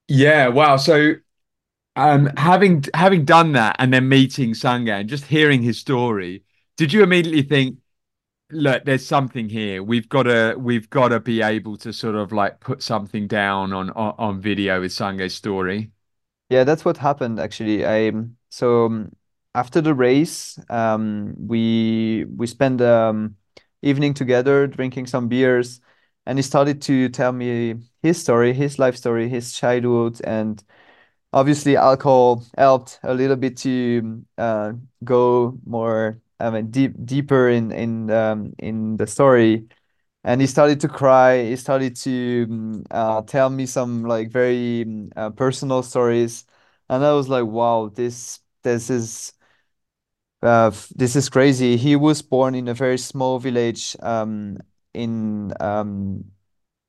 Yeah, wow. So um having having done that and then meeting Sange and just hearing his story, did you immediately think, look, there's something here. We've got to we've got to be able to sort of like put something down on on, on video with Sange's story. yeah that's what happened actually I so um, after the race um we we spent um evening together drinking some beers and he started to tell me his story his life story his childhood and obviously alcohol helped a little bit to uh go more I mean deep deeper in in um in the story and he started to cry. He started to mm, uh, tell me some like very mm, uh, personal stories, and I was like, "Wow, this this is uh, this is crazy." He was born in a very small village um, in um,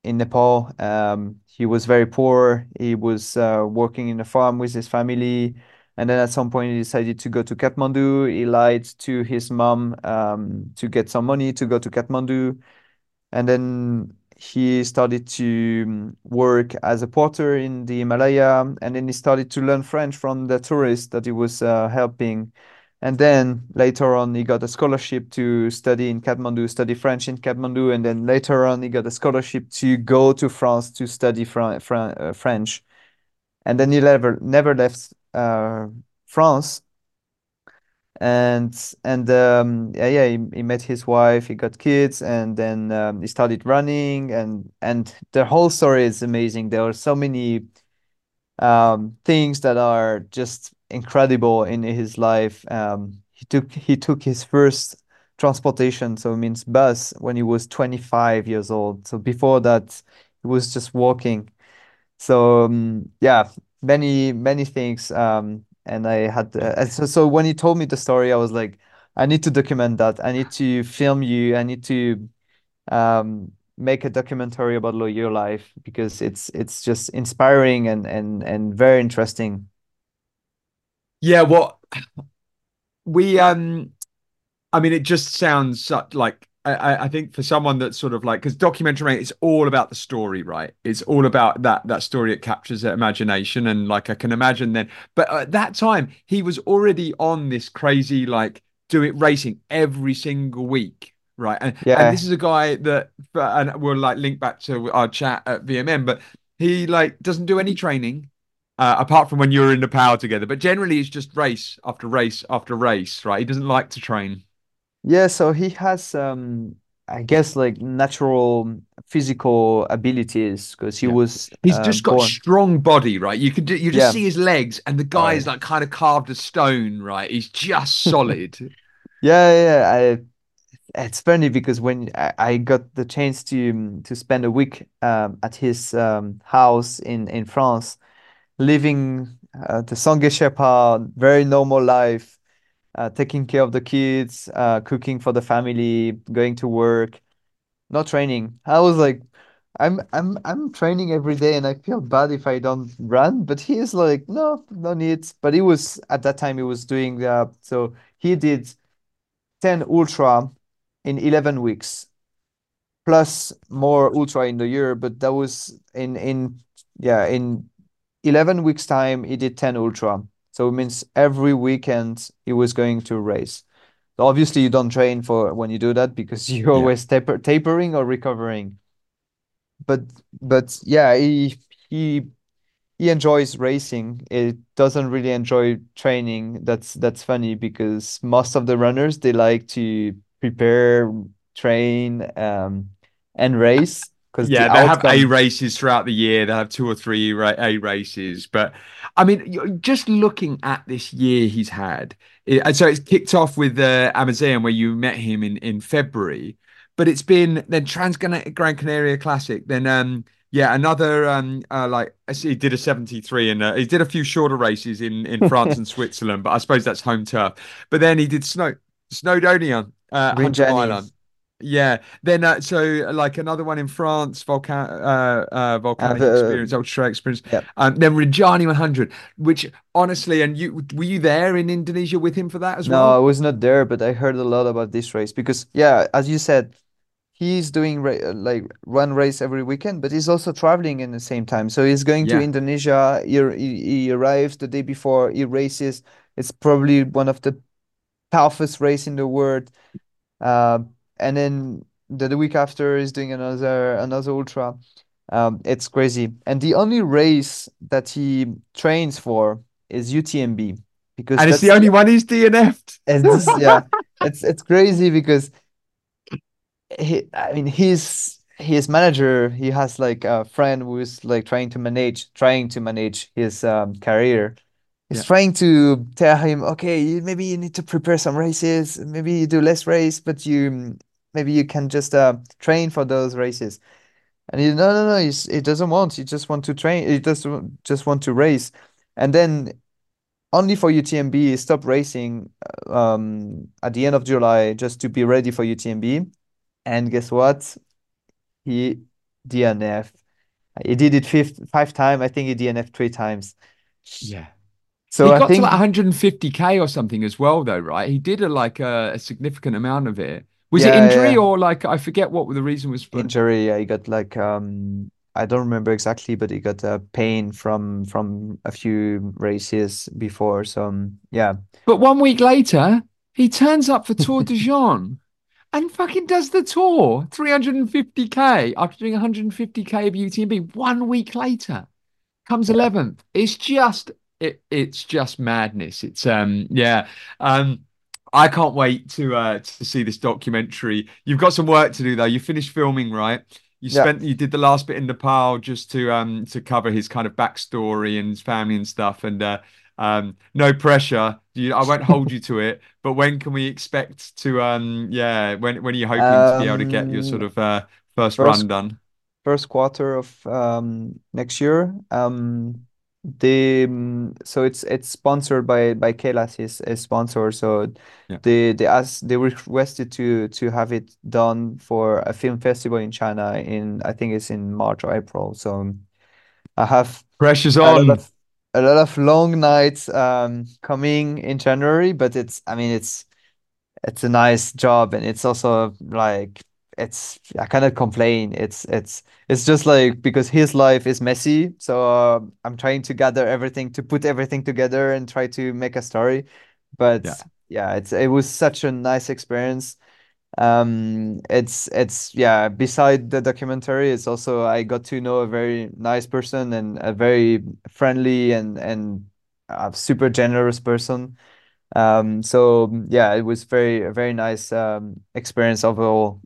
in Nepal. Um, he was very poor. He was uh, working in a farm with his family, and then at some point he decided to go to Kathmandu. He lied to his mom um, to get some money to go to Kathmandu and then he started to um, work as a porter in the Himalaya, and then he started to learn French from the tourists that he was uh, helping. And then later on, he got a scholarship to study in Kathmandu, study French in Kathmandu, and then later on, he got a scholarship to go to France to study uh, French. And then he never never left uh, France. And and um yeah yeah he, he met his wife he got kids and then um, he started running. And and the whole story is amazing. There are so many um things that are just incredible in his life um he took he took his first transportation, so it means bus, when he was 25 years old. So before that, he was just walking. So um, yeah, many many things. Um, and I had uh, so so when he told me the story, I was like, I need to document that. I need to film you. I need to um, make a documentary about your life because it's it's just inspiring and and and very interesting. Yeah, well, we um, I mean, it just sounds like I, I think for someone that's sort of like because documentary it's all about the story right? It's all about that that story it captures their imagination and like i can imagine then but at that time he was already on this crazy like do it racing every single week right? And, Yeah. and this is a guy that and we'll like link back to our chat at vmm but he like doesn't do any training uh, apart from when you're in the power together but generally it's just race after race after race right he doesn't like to train Yeah, so he has um I guess like natural physical abilities because he Yeah. was He's uh, just got born. strong body, right? You could do, you just Yeah. see his legs, and the guy Oh, is like kind of carved of stone, right? He's just solid. Yeah, yeah, I it's funny because when I, got the chance to um, to spend a week um, at his um, house in in France, living uh, the Sange Sherpa, very normal life, uh, taking care of the kids, uh, cooking for the family, going to work, not training. I was like, I'm I'm I'm training every day and I feel bad if I don't run, but he is like, no, no need. But he was at that time he was doing so he did 10 ultra in 11 weeks plus more ultra in the year, but that was in in yeah, in 11 weeks time he did 10 ultra. So it means every weekend he was going to race. So obviously you don't train for when you do that because you're Yeah. always taper tapering or recovering. But but yeah, he he he enjoys racing. It doesn't really enjoy training. That's that's funny because most of the runners they like to prepare, train, um, and race because the Yeah, they have A races throughout the year. They have two or three A races. But I mean, just looking at this year he's had, it, and so it's kicked off with uh, Amazean where you met him in in February. But it's been then Trans Gran Canaria Classic, then um yeah another um uh, like he did a 73 and uh, he did a few shorter races in in France and Switzerland, but I suppose that's home turf. But then he did Snow Snowdonia, uh, Green 100 Jenny. mile. Yeah, then uh, so like another one in France, Volcan uh, uh volcanic Uh, experience, ultra experience. yeah. Um, then Rinjani 100, which honestly, and you were you there in Indonesia with him for that as well? No, I was not there, but I heard a lot about this race because, yeah, as you said, he's doing ra uh, like one race every weekend, but he's also traveling in the same time. So he's going to Indonesia. He, he, he arrives the day before he races. It's probably one of the toughest race in the world. Uh, and then the, the week after he's doing another another ultra. Um, it's crazy. And the only race that he trains for is UTMB because and it's the only one he's DNF'd. it's this yeah, it's it's crazy because he I mean his his manager he has like a friend who's like trying to manage trying to manage his um career. He's Yeah, trying to tell him, okay, you, maybe you need to prepare some races, maybe you do less race, but you maybe you can just uh train for those races. And he no no no he's, he doesn't want, he just want to train, he doesn't just want to race. And then only for UTMB, he stopped racing uh, um at the end of July just to be ready for UTMB. And guess what? He DNF. He did it fifth, five times. I think he DNF three times. yeah. So He I got to like 150k or something as well, though, right? He did a like a, a significant amount of it. Was it injury yeah, or like I forget what the reason was for? injury. he got like um, I don't remember exactly, but he got uh, pain from from a few races before. So um, yeah, But one week later, he turns up for Tor des Géants and fucking does the tour 350k after doing 150k of UTMB. One week later, comes 11th. It's just it, it's just madness. It's um yeah um. I can't wait to uh to see this documentary. You've got some work to do though. You finished filming, right? You yeah, spent you did the last bit in Nepal just to um to cover his kind of backstory and his family and stuff. And uh um, no pressure. You, I won't hold you to it. But when can we expect to? Um, yeah, when when are you hoping to be able to get your sort Um, of uh, first first run done? first quarter of um next year. Um, the um, so it's it's sponsored by by Kailas, his, his sponsor. So Yeah, they they asked they requested to to have it done for a film festival in China in I think it's in March or April. So I have pressure's a lot on. of a lot of long nights um coming in January, but it's I mean it's it's a nice job and it's also like it's I cannot complain. It's it's it's just like because his life is messy, so uh, I'm trying to gather everything to put everything together and try to make a story. But Yeah. yeah, it's it was such a nice experience. Um, it's it's yeah, beside the documentary, it's also I got to know a very nice person and a very friendly and and super generous person. Um, so yeah, it was very a very nice um experience overall.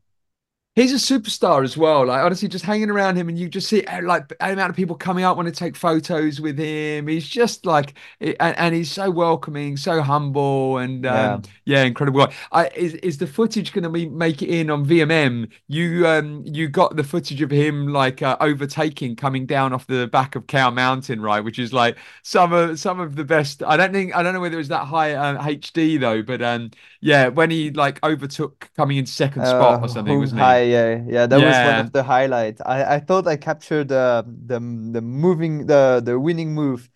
He's a superstar as well. Like honestly, just hanging around him, and you just see uh, like the amount of people coming out want to take photos with him. He's just like, and, and he's so welcoming, so humble, and Yeah. um, yeah, incredible. I, is is the footage going to be make it in on VMM? You um you got the footage of him like uh, overtaking, coming down off the back of Cow Mountain, right? Which is like some of some of the best. I don't think I don't know whether it was that high uh, HD though, but um yeah, when he like overtook coming in second spot Uh, or something, wasn't he? Yeah, yeah, that was one of the highlights. I I thought I captured the the the moving the the winning move,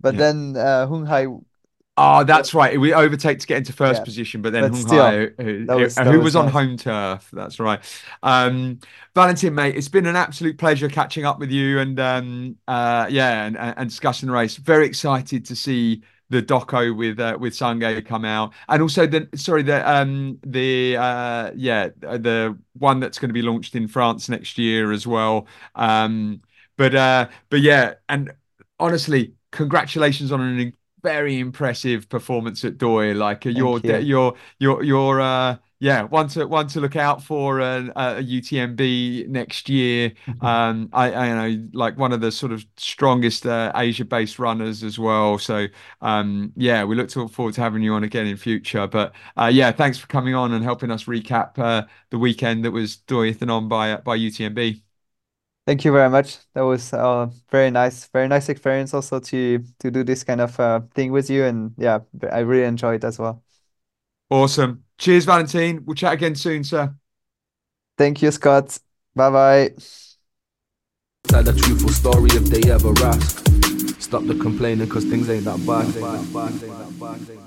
but yeah. then uh, Hung Hai, Oh, that's right. We overtake to get into first yeah, position, but then but Hung still, Hai, who, was who was on home turf. That's right. Um, Valentin, mate, it's been an absolute pleasure catching up with you and um, uh, yeah, and and discussing the race. Very excited to see the doco with uh, with Sange come out, and also the sorry the um the uh yeah the one that's going to be launched in France next year as well. Um, but uh, but yeah, and honestly, congratulations on an very impressive performance at Doi. Like uh, Thank you. you're you're you're uh yeah one to one to look out for uh, a UTMB next year. Um, I I know like one of the sort of strongest uh, Asia-based runners as well. So um, yeah, we look forward to having you on again in future. But uh, yeah, thanks for coming on and helping us recap uh, the weekend that was Doi Inthanon by uh, by UTMB. Thank you very much. That was uh very nice, very nice experience also to to do this kind of uh thing with you, and yeah, I really enjoyed it as well. Awesome. Cheers, Valentine. We'll chat again soon, sir. Thank you, Scott. Bye bye. Tell the truthful story if they ever ask. Stop the complaining cause things ain't that bad.